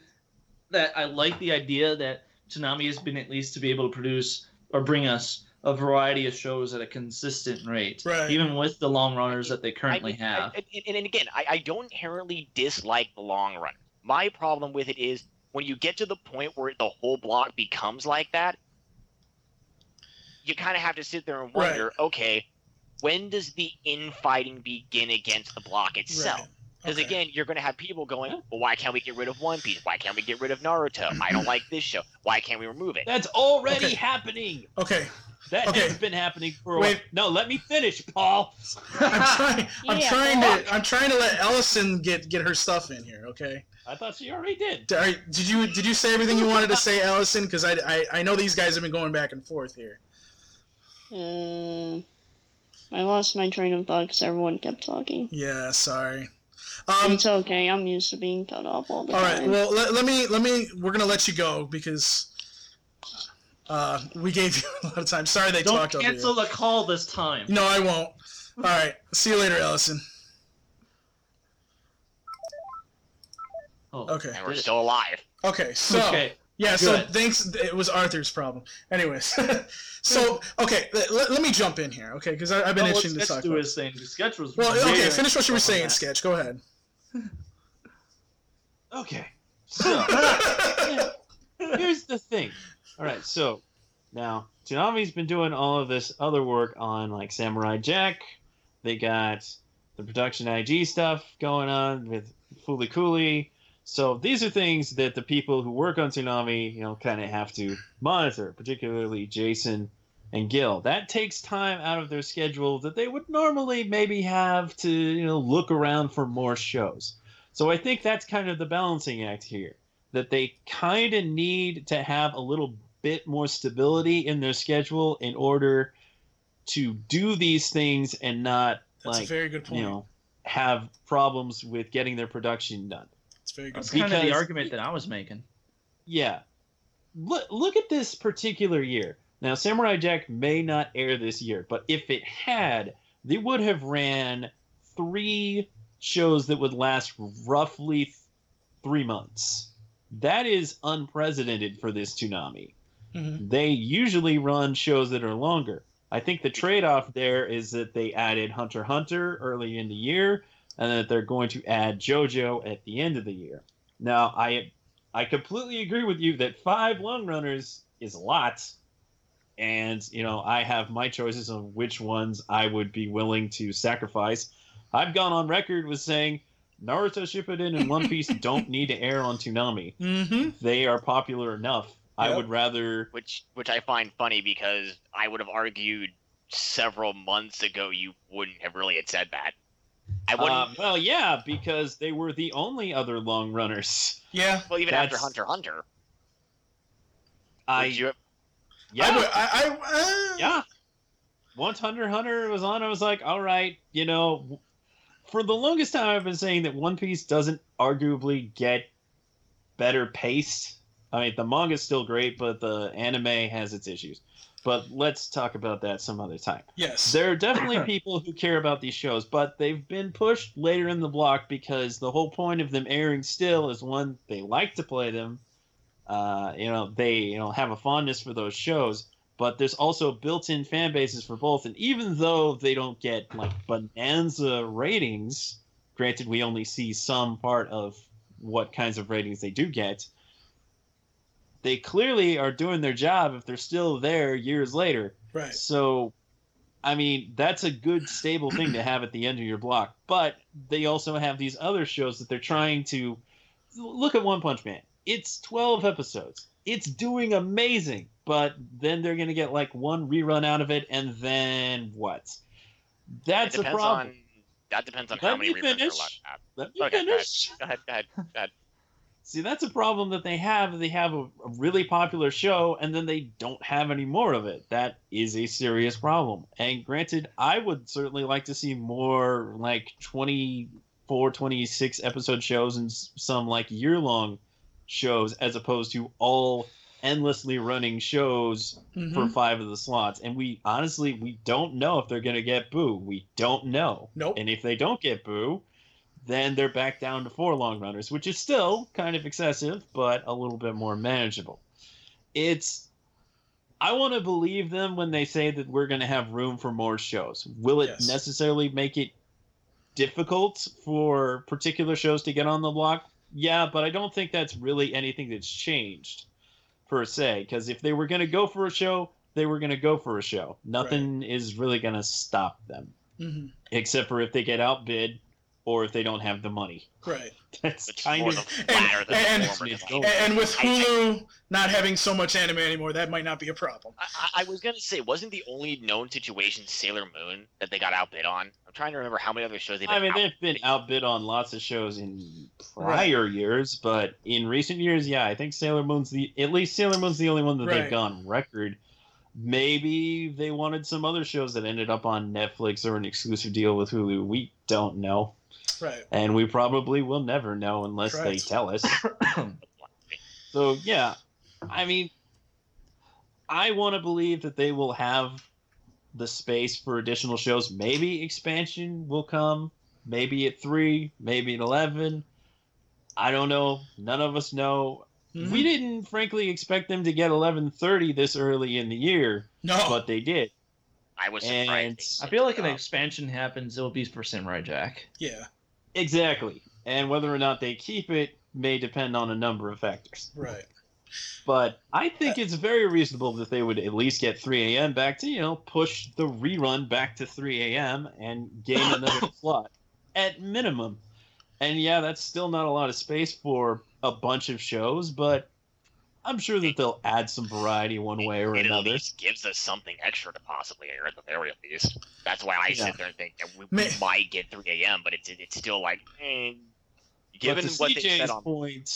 that I like the idea that Toonami has been at least to be able to produce or bring us a variety of shows at a consistent rate, Right. even with the long runners that they currently I have. I- and, and again, I, I don't inherently dislike the long run. My problem with it is when you get to the point where the whole block becomes like that, you kind of have to sit there and Right. wonder, okay, when does the infighting begin against the block itself? Right. Because Okay. again, you're going to have people going, well, why can't we get rid of One Piece? Why can't we get rid of Naruto? I don't like this show. Why can't we remove it? That's already Okay. happening. Okay, That Okay. has been happening for a Wait. while. No, let me finish, Paul. I'm trying. I'm Yeah, trying fuck. to. I'm trying to let Ellison get get her stuff in here. Okay. I thought she already did. All right, Did you did you say everything you wanted to say, Ellison? Because I, I I know these guys have been going back and forth here. Uh, I lost my train of thought because everyone kept talking. Yeah. Sorry. Um. it's okay. I'm used to being cut off all the All right. time. Well, let, let me let me. We're gonna let you go because uh we gave you a lot of time. Sorry they Don't talked over cancel the call this time. No, I won't. All right. See you later, Ellison. Oh, Okay. And we're still alive. Okay. So. okay. Yeah, so Good. thanks. It was Arthur's problem. Anyways, so okay, let, let, let me jump in here, okay? Because I've been Well, itching to let's talk. do About his thing. The sketch was well, okay, finish what you were saying. Sketch. Go ahead. Okay. So here's the thing. All right, so now Toonami's been doing all of this other work on like Samurai Jack. They got the production IG stuff going on with Fooly Cooley. So these are things that the people who work on Tsunami, you know, kind of have to monitor, particularly Jason and Gil. That takes time out of their schedule that they would normally maybe have to, you know, look around for more shows. So I think that's kind of the balancing act here. That they kind of need to have a little bit more stability in their schedule in order to do these things and not That's like a very good point. you know have problems with getting their production done. It's very good. That's kind of the Because- argument that I was making. Yeah. Look, look at this particular year. Now, Samurai Jack may not air this year, but if it had, they would have ran three shows that would last roughly th- three months. That is unprecedented for this Toonami. Mhm. They usually run shows that are longer. I think the trade-off there is that they added Hunter Hunter early in the year, and that they're going to add JoJo at the end of the year. Now, I I completely agree with you that five long runners is a lot, and you know I have my choices on which ones I would be willing to sacrifice. I've gone on record with saying Naruto Shippuden and One Piece don't need to air on Toonami. Mm-hmm. They are popular enough. I would rather Which which I find funny because I would have argued several months ago you wouldn't have really had said that. I wouldn't. Uh, well, yeah, because they were the only other long runners. Yeah. well, even after Hunter Hunter, I would you have- yeah, I, would- I, I, uh, yeah. Once Hunter Hunter was on, I was like, all right, you know. For the longest time, I've been saying that One Piece doesn't arguably get better paced. I mean, the manga's still great, but the anime has its issues. But let's talk about that some other time. Yes. There are definitely people who care about these shows, but they've been pushed later in the block because the whole point of them airing still is one, they like to play them. Uh, you know, they you know have a fondness for those shows, but there's also built-in fan bases for both. And even though they don't get like bonanza ratings, granted we only see some part of what kinds of ratings they do get. They clearly are doing their job if they're still there years later. Right. So, I mean, that's a good stable thing to have at the end of your block. But they also have these other shows that they're trying to look at One Punch Man. It's 12 episodes. It's doing amazing, but then they're going to get like one rerun out of it, and then what? That's a problem. on that depends on Let how many reruns finish. allowed to have. Let me Okay, go ahead. finish. Go ahead, go ahead, go ahead. See, that's a problem that they have. They have a, a really popular show, and then they don't have any more of it. That is a serious problem. And granted, I would certainly like to see more like 24, 26 episode shows and some like year long shows as opposed to all endlessly running shows Mhm. for five of the slots. And we honestly, we don't know if they're going to get Buu. We don't know. Nope. And if they don't get Buu, then they're back down to four long runners, which is still kind of excessive, but a little bit more manageable. It's. I want to believe them when they say that we're going to have room for more shows. Will it Yes. necessarily make it difficult for particular shows to get on the block? Yeah, but I don't think that's really anything that's changed per se. Because if they were going to go for a show, they were going to go for a show. Nothing is really going to stop them, hmm except for if they get outbid or if they don't have the money. Right. That's It's kind of the latter than and- the and- And, and with I- I- Hulu not having so much anime anymore, that might not be a problem. I, I I was gonna say, wasn't the only known situation Sailor Moon that they got outbid on? I'm trying to remember how many other shows they've been I mean, out- they've been outbid on lots of shows in prior years, but in recent years, yeah, I think Sailor Moon's the at least Sailor Moon's the only one that Right. they've gone record. Maybe they wanted some other shows that ended up on Netflix or an exclusive deal with Hulu. We don't know, Right. and we probably will never know unless they tell us. So yeah, I mean, I want to believe that they will have the space for additional shows. Maybe expansion will come. Maybe at three. Maybe at eleven. I don't know. None of us know. Mhm. We didn't, frankly, expect them to get eleven thirty this early in the year, No. but they did. I was And surprised. I feel like an expansion happens, it'll be for Samurai Jack. yeah. Exactly. And whether or not they keep it may depend on a number of factors. Right. But I think it's very reasonable that they would at least get 3 a.m. back to, you know, push the rerun back to 3 a.m. and gain another slot at minimum. And yeah, that's still not a lot of space for a bunch of shows, but I'm sure that they'll add some variety one way or it another. at least gives us something extra to possibly air at the very least. That's why I Yeah. sit there and think that we, May- we might get 3 a.m., but it's it's still like, eh, given to what they said on point,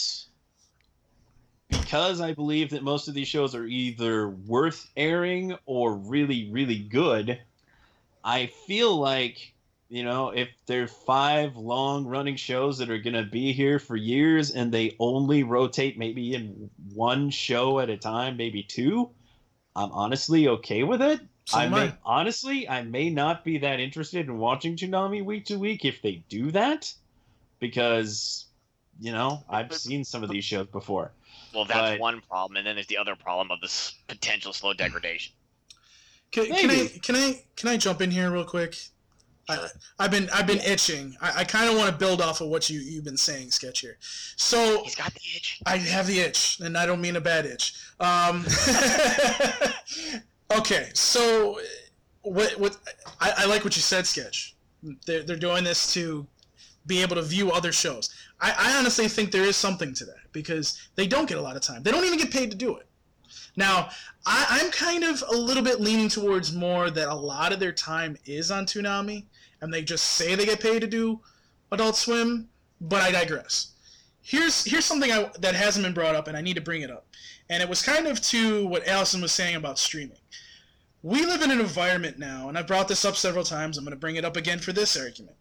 because I believe that most of these shows are either worth airing or really, really good, I feel like, you know, if there are five long running shows that are going to be here for years and they only rotate maybe in one show at a time, maybe two, I'm honestly okay with it. So I am may I. honestly, I may not be that interested in watching Toonami week to week if they do that, because you know I've seen some of these shows before. Well, that's But- one problem, and then there's the other problem of this potential slow degradation. Can, can I can I can I jump in here real quick? I, I've been I've been itching. I, I kind of want to build off of what you you've been saying, Sketch here. So He's got the itch. I have the itch, and I don't mean a bad itch. Um, okay, so what what I, I like what you said, Sketch. They're they're doing this to be able to view other shows. I, I honestly think there is something to that because they don't get a lot of time. They don't even get paid to do it. Now, I, I'm kind of a little bit leaning towards more that a lot of their time is on Toonami, and they just say they get paid to do Adult Swim, but I digress. Here's here's something I, that hasn't been brought up, and I need to bring it up. And it was kind of to what Allison was saying about streaming. We live in an environment now, and I've brought this up several times. I'm going to bring it up again for this argument.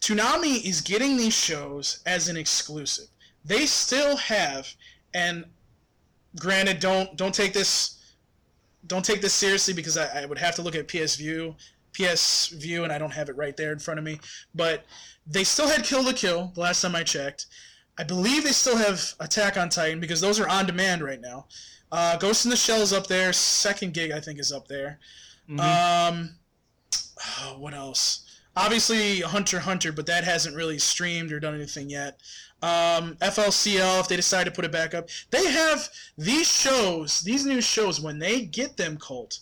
Toonami is getting these shows as an exclusive. They still have, and granted, don't don't take this don't take this seriously because I, I would have to look at PS PS Vue, and I don't have it right there in front of me. But they still had Kill la Kill the last time I checked. I believe they still have Attack on Titan because those are on demand right now. Uh, Ghost in the Shell is up there. Second Gig I think is up there. Um, oh, what else? Obviously Hunter Hunter, but that hasn't really streamed or done anything yet. Um, FLCL, if they decide to put it back up, they have these shows, these new shows. When they get them, Colt,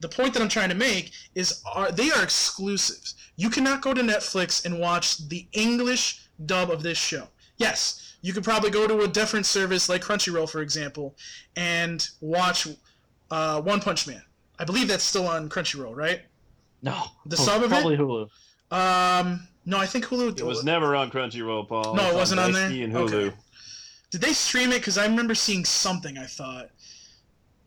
the point that I'm trying to make is are they are exclusives. You cannot go to Netflix and watch the English dub of this show. Yes, you could probably go to a different service like Crunchyroll, for example, and watch uh, One Punch Man. I believe that's still on Crunchyroll, right? No. The Oh, sub of it? Probably Hulu. Um, no, I think Hulu. It was never on Crunchyroll, Paul. No, it wasn't on there? Daisuki and Hulu. Okay. Did they stream it? Because I remember seeing something. I thought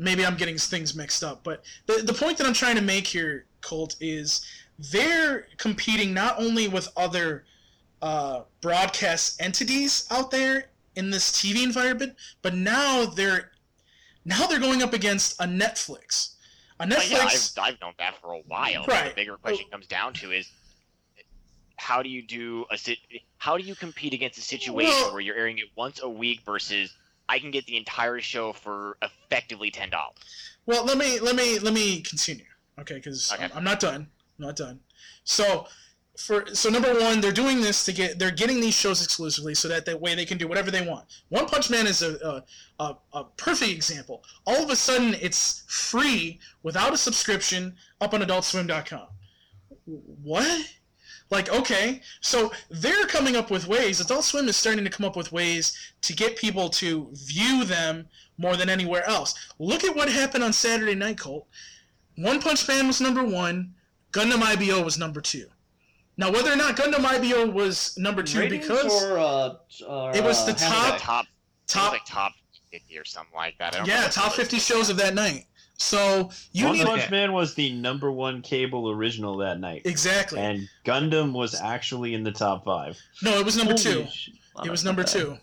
maybe I'm getting things mixed up. But the the point that I'm trying to make here, Colt, is they're competing not only with other uh, broadcast entities out there in this TV environment, but now they're now they're going up against a Netflix. A But yeah, I've, I've known that for a while. Right. The bigger question comes down to is how do you do a sit? How do you compete against a situation Well- where you're airing it once a week versus I can get the entire show for effectively ten dollars? Well, let me let me let me continue. Okay, because Okay. I'm, I'm not done. I'm not done. So for so number one, they're doing this to get they're getting these shows exclusively so that that way they can do whatever they want. One Punch Man is a a, a, a perfect example. All of a sudden, it's free without a subscription up on AdultSwim.com. What? Like, okay, so they're coming up with ways. Adult Swim is starting to come up with ways to get people to view them more than anywhere else. Look at what happened on Saturday Night Colt. One Punch Man was number one. Gundam IBO was number two. Now, whether or not Gundam IBO was number two Ratings because or, uh, or, It was uh, the It was top- top, top, like top 50 or something like that. I don't yeah, top what it was. 50 shows of that night. So you One need Punch Man was the number one cable original that night. exactly. And Gundam was actually in the top five. no, it was number Holy two. sh- It was number two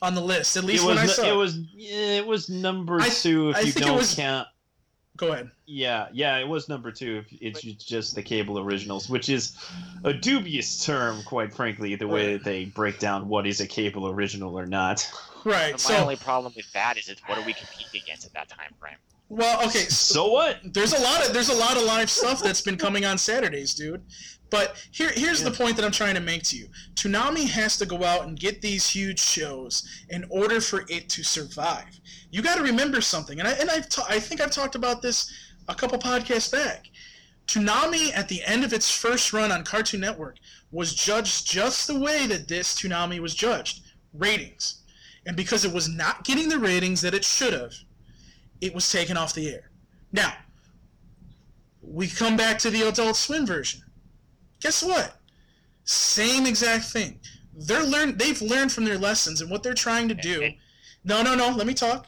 on the list. At It least was, when I saw it was it was number I- two if I you think it don't was- count. Go ahead. Yeah, yeah, it was number two if it's just the cable originals, which is a dubious term, quite frankly, the way that they break down what is a cable original or not. Right. But my So only problem with that is, it's what are we competing against at that time frame? Well, okay. So So what? there's a lot of there's a lot of live stuff that's been coming on Saturdays, dude. But here here's the point that I'm trying to make to you. Toonami has to go out and get these huge shows in order for it to survive. You got to remember something, and I and I've ta- I think I've talked about this a couple podcasts back. Toonami at the end of its first run on Cartoon Network was judged just the way that this Toonami was judged, ratings. And because it was not getting the ratings that it should have, it was taken off the air. Now, we come back to the Adult Swim version. Guess what? Same exact thing. They're learn they've learned from their lessons and what they're trying to do. No, no, no, let me talk.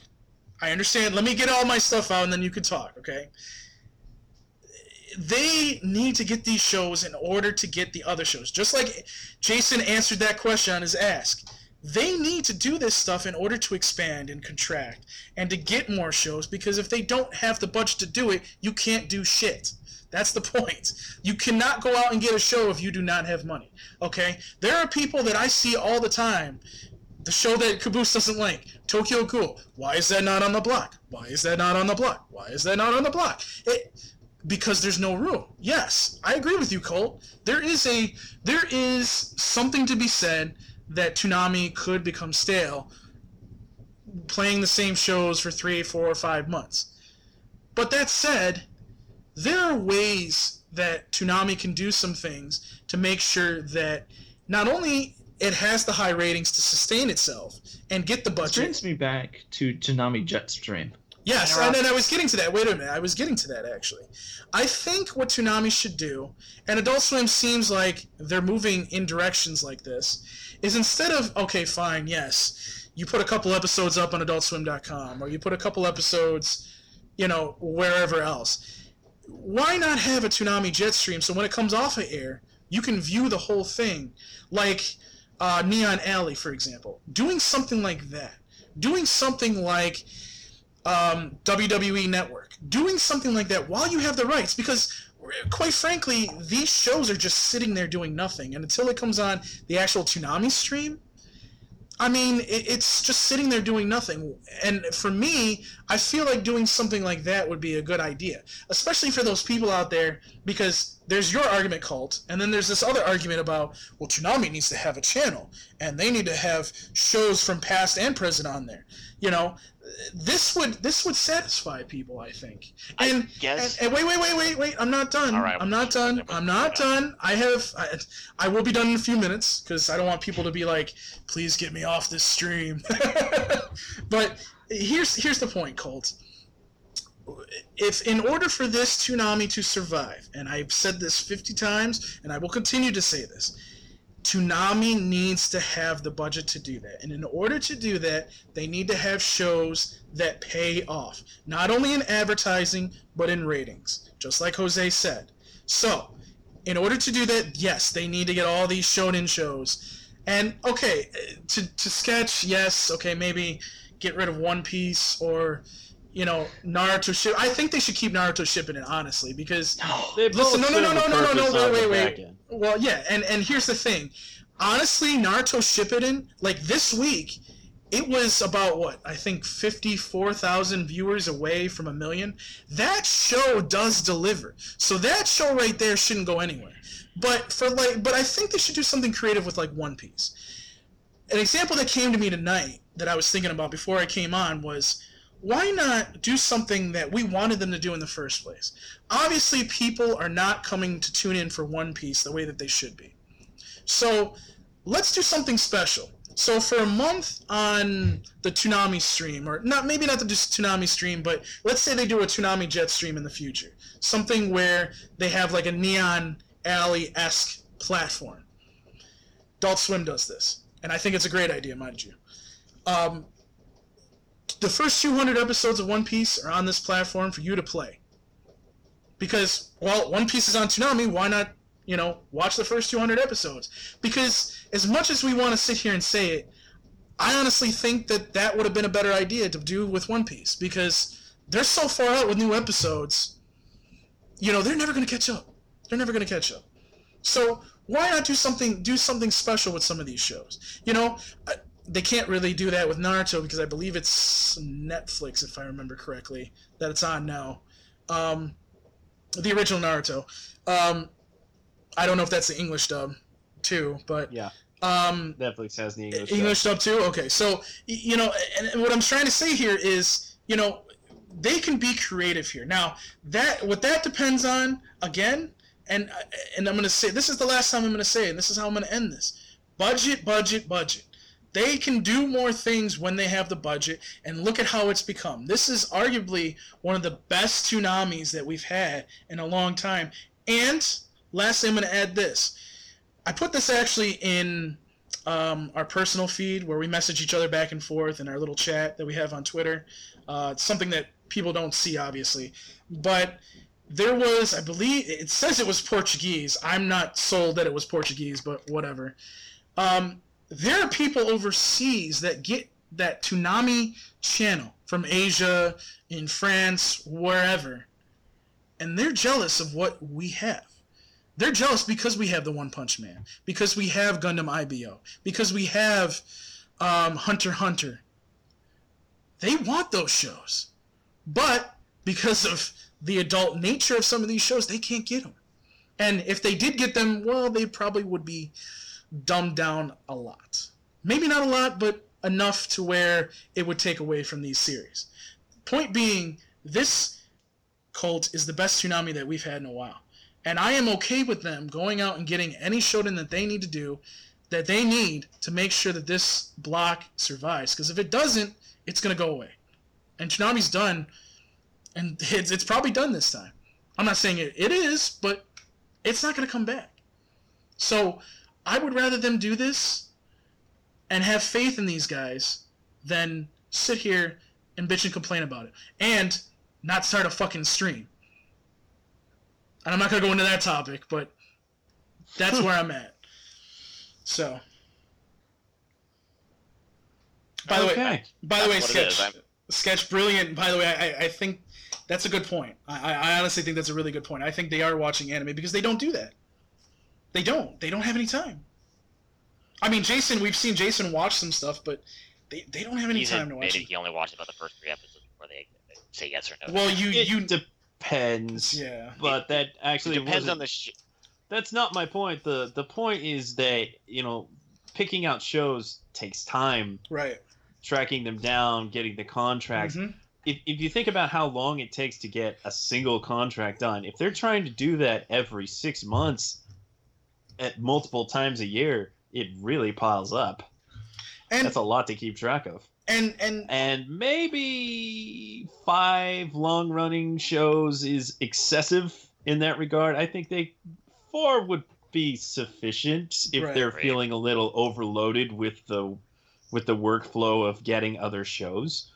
I understand. Let me get all my stuff out and then you can talk, okay? They need to get these shows in order to get the other shows. Just like Jason answered that question on his ask. They need to do this stuff in order to expand and contract and to get more shows because if they don't have the budget to do it, you can't do shit. That's the point. You cannot go out and get a show if you do not have money. Okay? There are people that I see all the time. The show that Caboose doesn't like, Tokyo Ghoul. Why is that not on the block? Why is that not on the block? Why is that not on the block? It because there's no room. Yes, I agree with you, Colt. There is a there is something to be said that Toonami could become stale playing the same shows for three, four, or five months. But that said, there are ways that Toonami can do some things to make sure that not only it has the high ratings to sustain itself and get the This budget. brings me back to Toonami Jetstream. Yes, and then I was getting to that. Wait a minute, I was getting to that actually. I think what Toonami should do, and Adult Swim seems like they're moving in directions like this, is instead of okay, fine, yes, you put a couple episodes up on AdultSwim.com, or you put a couple episodes, you know, wherever else. Why not have a Toonami Jetstream so when it comes off of air, you can view the whole thing, like uh, Neon Alley, for example. Doing something like that. Doing something like um, WWE Network, doing something like that while you have the rights, because quite frankly, these shows are just sitting there doing nothing, and until it comes on the actual Toonami stream, I mean, it, it's just sitting there doing nothing. And for me, I feel like doing something like that would be a good idea, especially for those people out there, because there's your argument, Colt, and then there's this other argument about, well, Toonami needs to have a channel, and they need to have shows from past and present on there. You know, this would this would satisfy people, I think. And guess- and, and wait, wait, wait, wait, wait. I'm not done. All right, I'm not done. I'm not done. I have. I, I will be done in a few minutes because I don't want people to be like, please get me off this stream. but here's here's the point, Colt. If in order for this Toonami to survive, and I've said this 50 times, and I will continue to say this, Toonami needs to have the budget to do that. And in order to do that, they need to have shows that pay off, not only in advertising, but in ratings, just like Jose said. So, in order to do that, yes, they need to get all these shonen shows. And, okay, to, to sketch, yes, okay, maybe get rid of One Piece or, you know, Naruto Ship. I think they should keep Naruto Shippuden, honestly, because. They Listen, no, no, no, no, no, no, no, wait, wait, wait. Well, yeah, and and here's the thing. Honestly, Naruto Shippuden, like this week, it was about what I think fifty-four thousand viewers away from a million. That show does deliver. So that show right there shouldn't go anywhere. But for like, but I think they should do something creative with like One Piece. An example that came to me tonight that I was thinking about before I came on was why not do something that we wanted them to do in the first place? Obviously, people are not coming to tune in for One Piece the way that they should be. So let's do something special. So for a month on the Toonami stream, or not maybe not the just Toonami stream, but let's say they do a Toonami Jet stream in the future, something where they have like a Neon Alley esque platform. Adult Swim does this, and I think it's a great idea, mind you. Um, the first 200 episodes of One Piece are on this platform for you to play. Because, well, One Piece is on Toonami, why not, you know, watch the first 200 episodes? Because as much as we want to sit here and say it, I honestly think that that would have been a better idea to do with One Piece because they're so far out with new episodes. You know, they're never going to catch up. They're never going to catch up. So why not do something do something special with some of these shows? You know, they can't really do that with Naruto because I believe it's Netflix, if I remember correctly, that it's on now. Um, the original Naruto. Um, I don't know if that's the English dub, too, but Yeah, um, Netflix has the English. English dub too. Okay, so you know, and, and what I'm trying to say here is, you know, they can be creative here. Now that what that depends on again, and and I'm gonna say this is the last time I'm gonna say, it, and this is how I'm gonna end this. Budget, budget, budget. They can do more things when they have the budget, and look at how it's become. This is arguably one of the best Toonamis that we've had in a long time. And lastly, I'm going to add this. I put this actually in um, our personal feed where we message each other back and forth in our little chat that we have on Twitter. Uh, it's something that people don't see, obviously. But there was, I believe, it says it was Portuguese. I'm not sold that it was Portuguese, but whatever. Um, there are people overseas that get that Toonami channel from Asia, in France, wherever, and they're jealous of what we have. They're jealous because we have the One Punch Man, because we have Gundam IBO, because we have um, Hunter Hunter. They want those shows, but because of the adult nature of some of these shows, they can't get them. And if they did get them, well, they probably would be dumbed down a lot. Maybe not a lot, but enough to where it would take away from these series. Point being, this Colt is the best Toonami that we've had in a while. And I am okay with them going out and getting any shonen that they need to do, that they need to make sure that this block survives. Because if it doesn't, it's going to go away. And Toonami's done, and it's, it's probably done this time. I'm not saying it, it is, but it's not going to come back. So I would rather them do this and have faith in these guys than sit here and bitch and complain about it. And not start a fucking stream. And I'm not going to go into that topic, but that's where I'm at. So. By the way, Okay. by the way, That's what sketch, sketch, brilliant. By the way, I, I- I think that's a good point. I, I- I honestly think that's a really good point. I think they are watching anime because they don't do that. They don't. They don't have any time. I mean, Jason, we've seen Jason watch some stuff, but they, they don't have any He's time to watch admitted it. he only watched about the first three episodes before they say yes or no. Well, you It you depends. yeah. But that actually it depends on the. Sh- that's not my point. The the point is that, you know, picking out shows takes time, Right. tracking them down, getting the contracts. Mhm. If, if you think about how long it takes to get a single contract done, if they're trying to do that every six months at multiple times a year, it really piles up. And That's a lot to keep track of. and and And maybe five long running shows is excessive in that regard. I think they four would be sufficient if Right. they're Right. feeling a little overloaded with the with the workflow of getting other shows.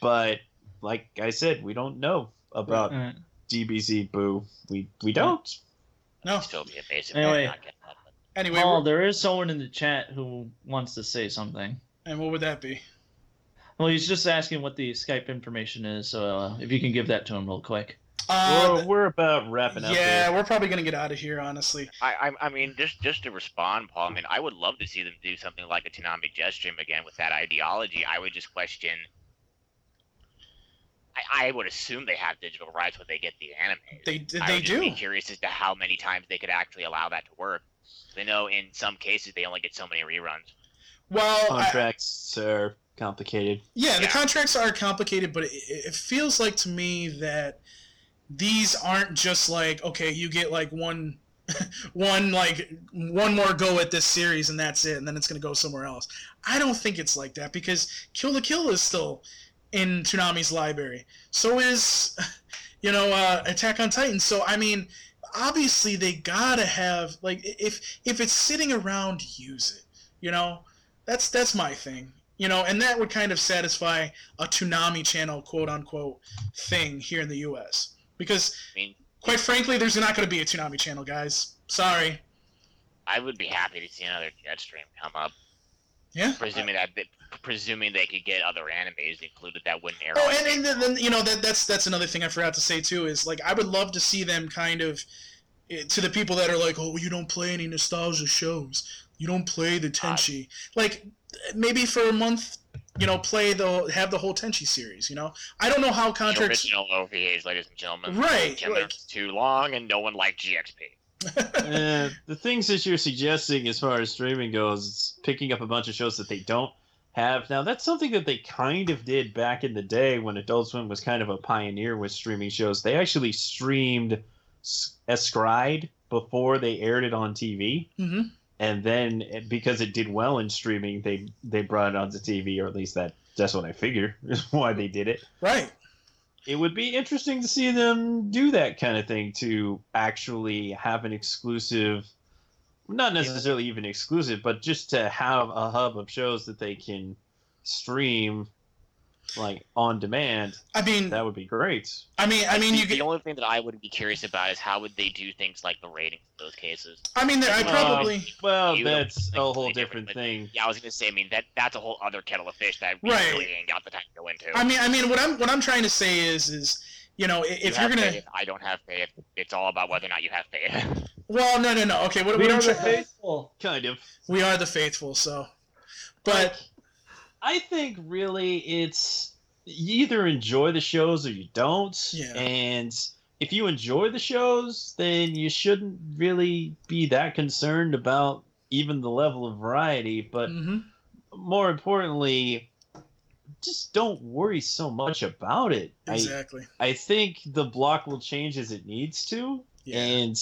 But like I said, we don't know about Alright. DBZ Buu. We we don't. no. still be amazing. Anyway. Anyway, Paul, we're- there is someone in the chat who wants to say something. and what would that be? Well, he's just asking what the Skype information is, so uh, if you can give that to him real quick. Uh, we're, we're about wrapping up. yeah, we're probably gonna get out of here, honestly. I, I I mean, just just to respond, Paul. I mean, I would love to see them do something like a Toonami Jet Stream again with that ideology. I would just question. I, I would assume they have digital rights when they get the anime. They I they would just do. Be curious as to how many times they could actually allow that to work. They know in some cases they only get so many reruns. Well, I- Contracts are complicated. Yeah, the Yeah. contracts are complicated, but it, it feels like to me that these aren't just like okay, you get like one, one like one more go at this series and that's it, and then it's gonna go somewhere else. I don't think it's like that because Kill la Kill is still in Toonami's library. So is, you know, uh, Attack on Titan. So I mean, obviously they gotta have like if if it's sitting around, use it. You know, that's that's my thing you know, and that would kind of satisfy a Toonami channel, quote unquote, thing here in the U.S. Because, I mean, quite frankly, there's not going to be a Toonami channel, guys. Sorry. I would be happy to see another Jet Stream come up, Yeah. presuming that they, presuming they could get other animes included that wouldn't air. Oh, and, and then, then you know that that's that's another thing I forgot to say too is like I would love to see them kind of eh, to the people that are like, oh, you don't play any nostalgia shows, you don't play the Tenchi, like maybe for a month, you know, play the have the whole Tenchi series. You know, I don't know how the contracts. original OVAs, ladies and gentlemen. Right, Kim, like- too long, and no one liked GXP. uh, the things that you're suggesting as far as streaming goes, is picking up a bunch of shows that they don't have now. That's something that they kind of did back in the day when Adult Swim was kind of a pioneer with streaming shows. They actually streamed Escride before they aired it on TV, hmm and then because it did well in streaming, they they brought it onto TV, or at least that that's what I figure is why they did it Right. it would be interesting to see them do that kind of thing to actually have an exclusive not necessarily even exclusive but just to have a hub of shows that they can stream like on demand I mean, that would be great I mean, I mean, the, you the get. only thing that I would be curious about is how would they do things like the ratings in those cases. I mean, I Um, probably. well You know, that's a whole completely different different, but- thing Yeah, I was gonna say. I mean, that that's a whole other kettle of fish that we Right. really ain't got the time to go into. I mean, I mean, what I'm what I'm trying to say is, is you know, i- You if you're gonna. faith, I don't have faith. It's all about whether or not you have faith. Well, no, no, no. Okay, what, We what are I'm the trying. faithful. kind of We are the faithful. So, but I think really it's you either enjoy the shows or you don't. Yeah. And if you enjoy the shows, then you shouldn't really be that concerned about even the level of variety. But mhm. more importantly, just don't worry so much about it. exactly. I I think the block will change as it needs to. Yeah. And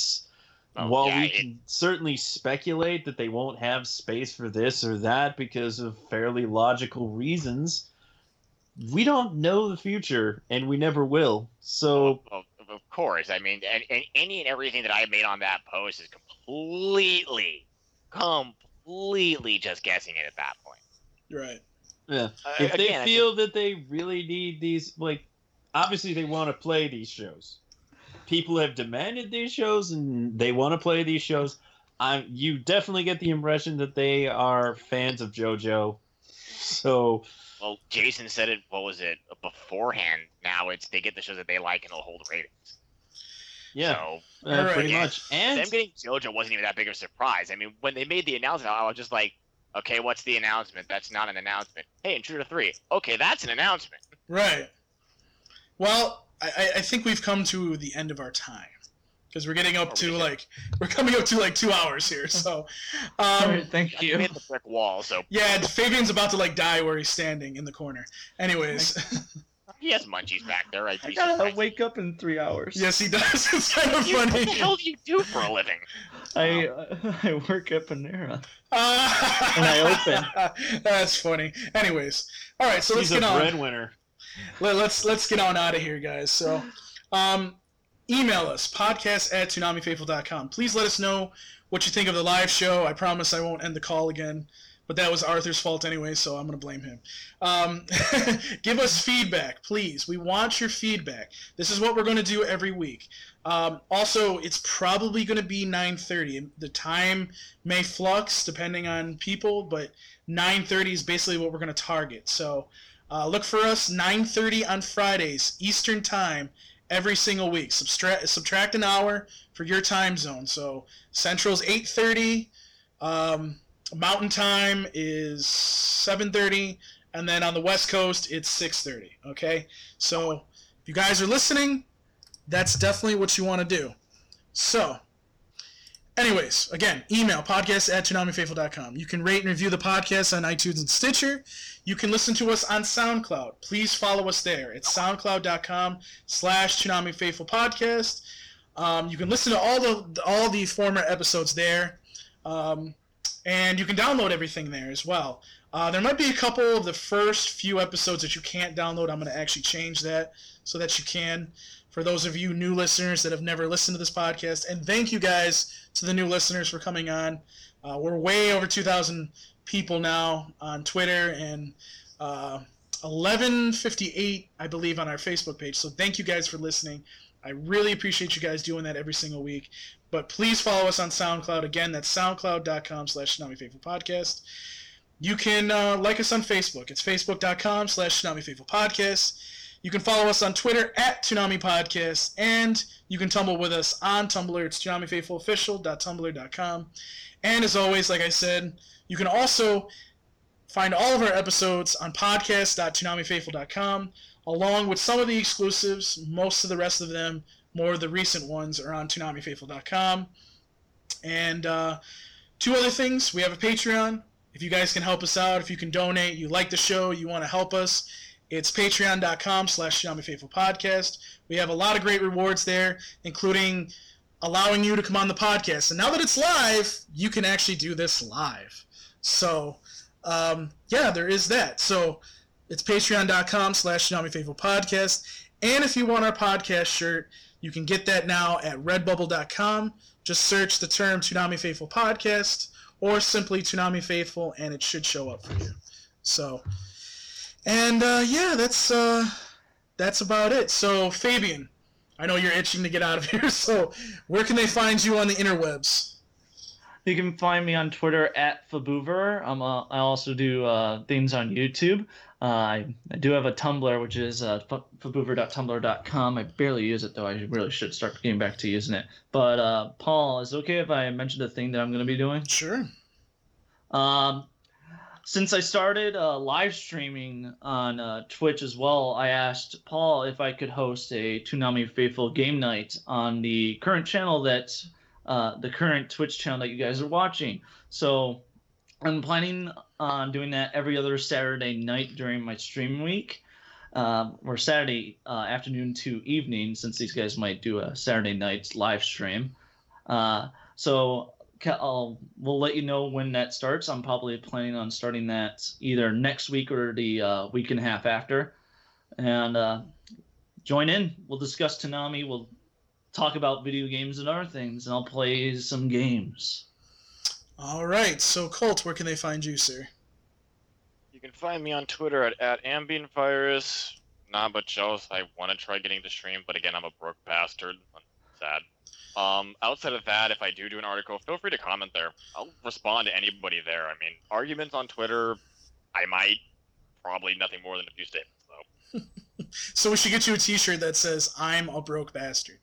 Oh, while yeah, we it- can certainly speculate that they won't have space for this or that because of fairly logical reasons, we don't know the future and we never will. So, of, of- of course. I mean, and, and any and everything that I made on that post is completely, completely just guessing it at that point. Right. Yeah. Uh, if they again, I feel that they really need these, like, obviously they want to play these shows. People have demanded these shows and they want to play these shows. I, you definitely get the impression that they are fans of JoJo. So, Well, Jason said it. What was it beforehand? Now it's they get the shows that they like and it'll hold ratings. yeah, So uh, pretty Yeah. much. And them getting JoJo wasn't even that big of a surprise. I mean, when they made the announcement, I was just like, okay, what's the announcement? That's not an announcement. Hey, Intruder Three. Okay, that's an announcement. Right. Well, I, I- I think we've come to the end of our time because we're getting up Are we to just- like we're coming up to like two hours here. So, um, right, thank You you. hit the brick wall, so yeah, Fabian's about to like die where he's standing in the corner. Anyways, he has munchies back there. I'd I gotta surprised. wake up in three hours. yes, he does. It's kind of You- What the hell do you do for a living? I uh, I work at Panera. Ah. And I open. That's funny. Anyways, all right. So let's he's a get on. breadwinner. Let, let's let's get on out of here, guys. So, um, email us podcast at toonamifaithful.com. Please let us know what you think of the live show. I promise I won't end the call again, but that was Arthur's fault anyway, so I'm gonna blame him. Um, give us feedback, please. We want your feedback. This is what we're gonna do every week. Um, also, it's probably gonna be 9:30. The time may flux depending on people, but 9:30 is basically what we're gonna target. So. Uh, look for us 9:30 on Fridays Eastern Time every single week. Subtract subtract an hour for your time zone. So Central's 8:30, um, Mountain Time is 7:30, and then on the West Coast it's 6:30. Okay, so if you guys are listening, that's definitely what you want to do. So, anyways, again, email podcast at ToonamiFaithful.com. You can rate and review the podcast on iTunes and Stitcher. You can listen to us on SoundCloud. Please follow us there. It's soundcloud.com slash Faithful Podcast. Um, you can listen to all the all the former episodes there. Um, and you can download everything there as well. Uh, there might be a couple of the first few episodes that you can't download. I'm going to actually change that so that you can. For those of you new listeners that have never listened to this podcast, and thank you guys to the new listeners for coming on. Uh, we're way over 2,000 people now on Twitter and uh, 1158, I believe, on our Facebook page. So thank you guys for listening. I really appreciate you guys doing that every single week. But please follow us on SoundCloud. Again, that's soundcloud.com slash Toonami Faithful Podcast. You can uh, like us on Facebook. It's facebook.com slash Toonami Faithful Podcast. You can follow us on Twitter at Toonami Podcast. And you can tumble with us on Tumblr. It's ToonamiFaithfulOfficial.tumblr.com. And as always, like I said, you can also find all of our episodes on podcast.toonamifaithful.com, along with some of the exclusives. Most of the rest of them, more of the recent ones, are on ToonamiFaithful.com. And uh, two other things. We have a Patreon. If you guys can help us out, if you can donate, you like the show, you want to help us, it's patreon.com slash Faithful Podcast. We have a lot of great rewards there, including allowing you to come on the podcast. And now that it's live, you can actually do this live. So, um, yeah, there is that. So it's patreon.com slash Faithful Podcast. And if you want our podcast shirt, you can get that now at redbubble.com. Just search the term Toonami Faithful Podcast or simply Toonami Faithful, and it should show up for you. So, and uh, yeah, that's uh, that's about it. So, Fabian, I know you're itching to get out of here. So, where can they find you on the interwebs? You can find me on Twitter at Faboover. I'm uh, I also do uh, things on YouTube. Uh, I, I do have a Tumblr, which is uh, faboover.tumblr.com. I barely use it though. I really should start getting back to using it. But uh, Paul, is it okay if I mention the thing that I'm going to be doing? Sure. Um, since I started uh, live streaming on uh, Twitch as well, I asked Paul if I could host a Toonami Faithful game night on the current channel that uh, the current Twitch channel that you guys are watching. So I'm planning on doing that every other Saturday night during my stream week, um, or Saturday uh, afternoon to evening, since these guys might do a Saturday night live stream. Uh, so I'll, we'll let you know when that starts. I'm probably planning on starting that either next week or the uh, week and a half after. And uh, join in. We'll discuss Toonami. We'll talk about video games and other things, and I'll play some games. All right. So, Colt, where can they find you, sir? You can find me on Twitter at, at AmbientVirus. Nah, but Joes, I want to try getting to stream, but again, I'm a broke bastard. I'm sad. Um, outside of that, if I do do an article, feel free to comment there. I'll respond to anybody there. I mean, arguments on Twitter, I might. Probably nothing more than a few statements, though. So, we should get you a t shirt that says, I'm a broke bastard.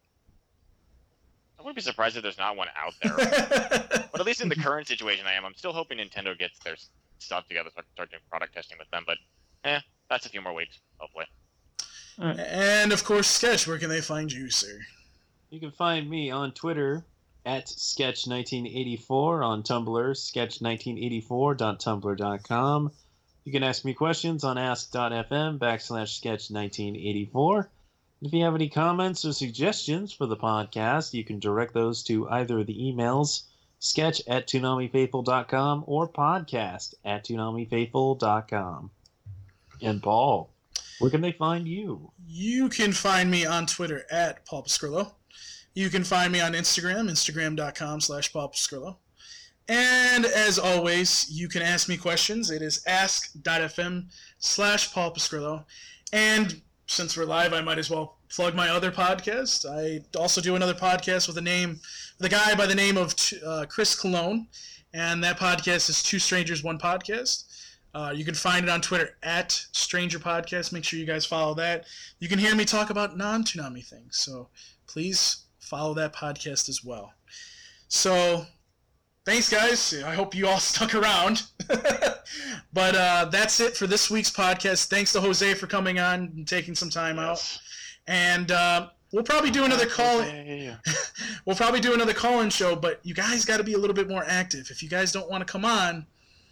I wouldn't be surprised if there's not one out there. but at least in the current situation I am, I'm still hoping Nintendo gets their stuff together so I can start doing product testing with them. But, eh, that's a few more weeks, hopefully. And, of course, Sketch, where can they find you, sir? You can find me on Twitter at Sketch1984, on Tumblr, sketch1984.tumblr.com. You can ask me questions on ask.fm backslash sketch1984. If you have any comments or suggestions for the podcast, you can direct those to either the emails sketch at toonamifaithful.com or podcast at toonamifaithful.com. And Paul, where can they find you? You can find me on Twitter at Paul Pescrillo. You can find me on Instagram, instagram.com slash Paul Pescrillo. And as always, you can ask me questions. It is ask.fm slash Paul Pescrillo. And since we're live, I might as well plug my other podcast. I also do another podcast with a name, a guy by the name of uh, Chris Cologne. And that podcast is Two Strangers, One Podcast. Uh, you can find it on Twitter at Stranger Podcast. Make sure you guys follow that. You can hear me talk about non Toonami things. So please follow that podcast as well. So thanks, guys. I hope you all stuck around. but uh, that's it for this week's podcast. Thanks to Jose for coming on and taking some time out. And uh, we'll probably do another call. we'll probably do another call-in show, but you guys got to be a little bit more active. If you guys don't want to come on,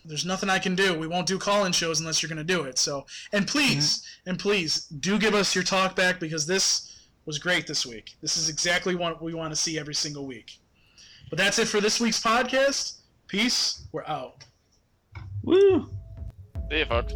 there's nothing I can do. We won't do call-in shows unless you're going to do it. So, and please, and please do give us your talk back because this was great this week. This is exactly what we want to see every single week. But that's it for this week's podcast. Peace. We're out. Woo! See you, folks.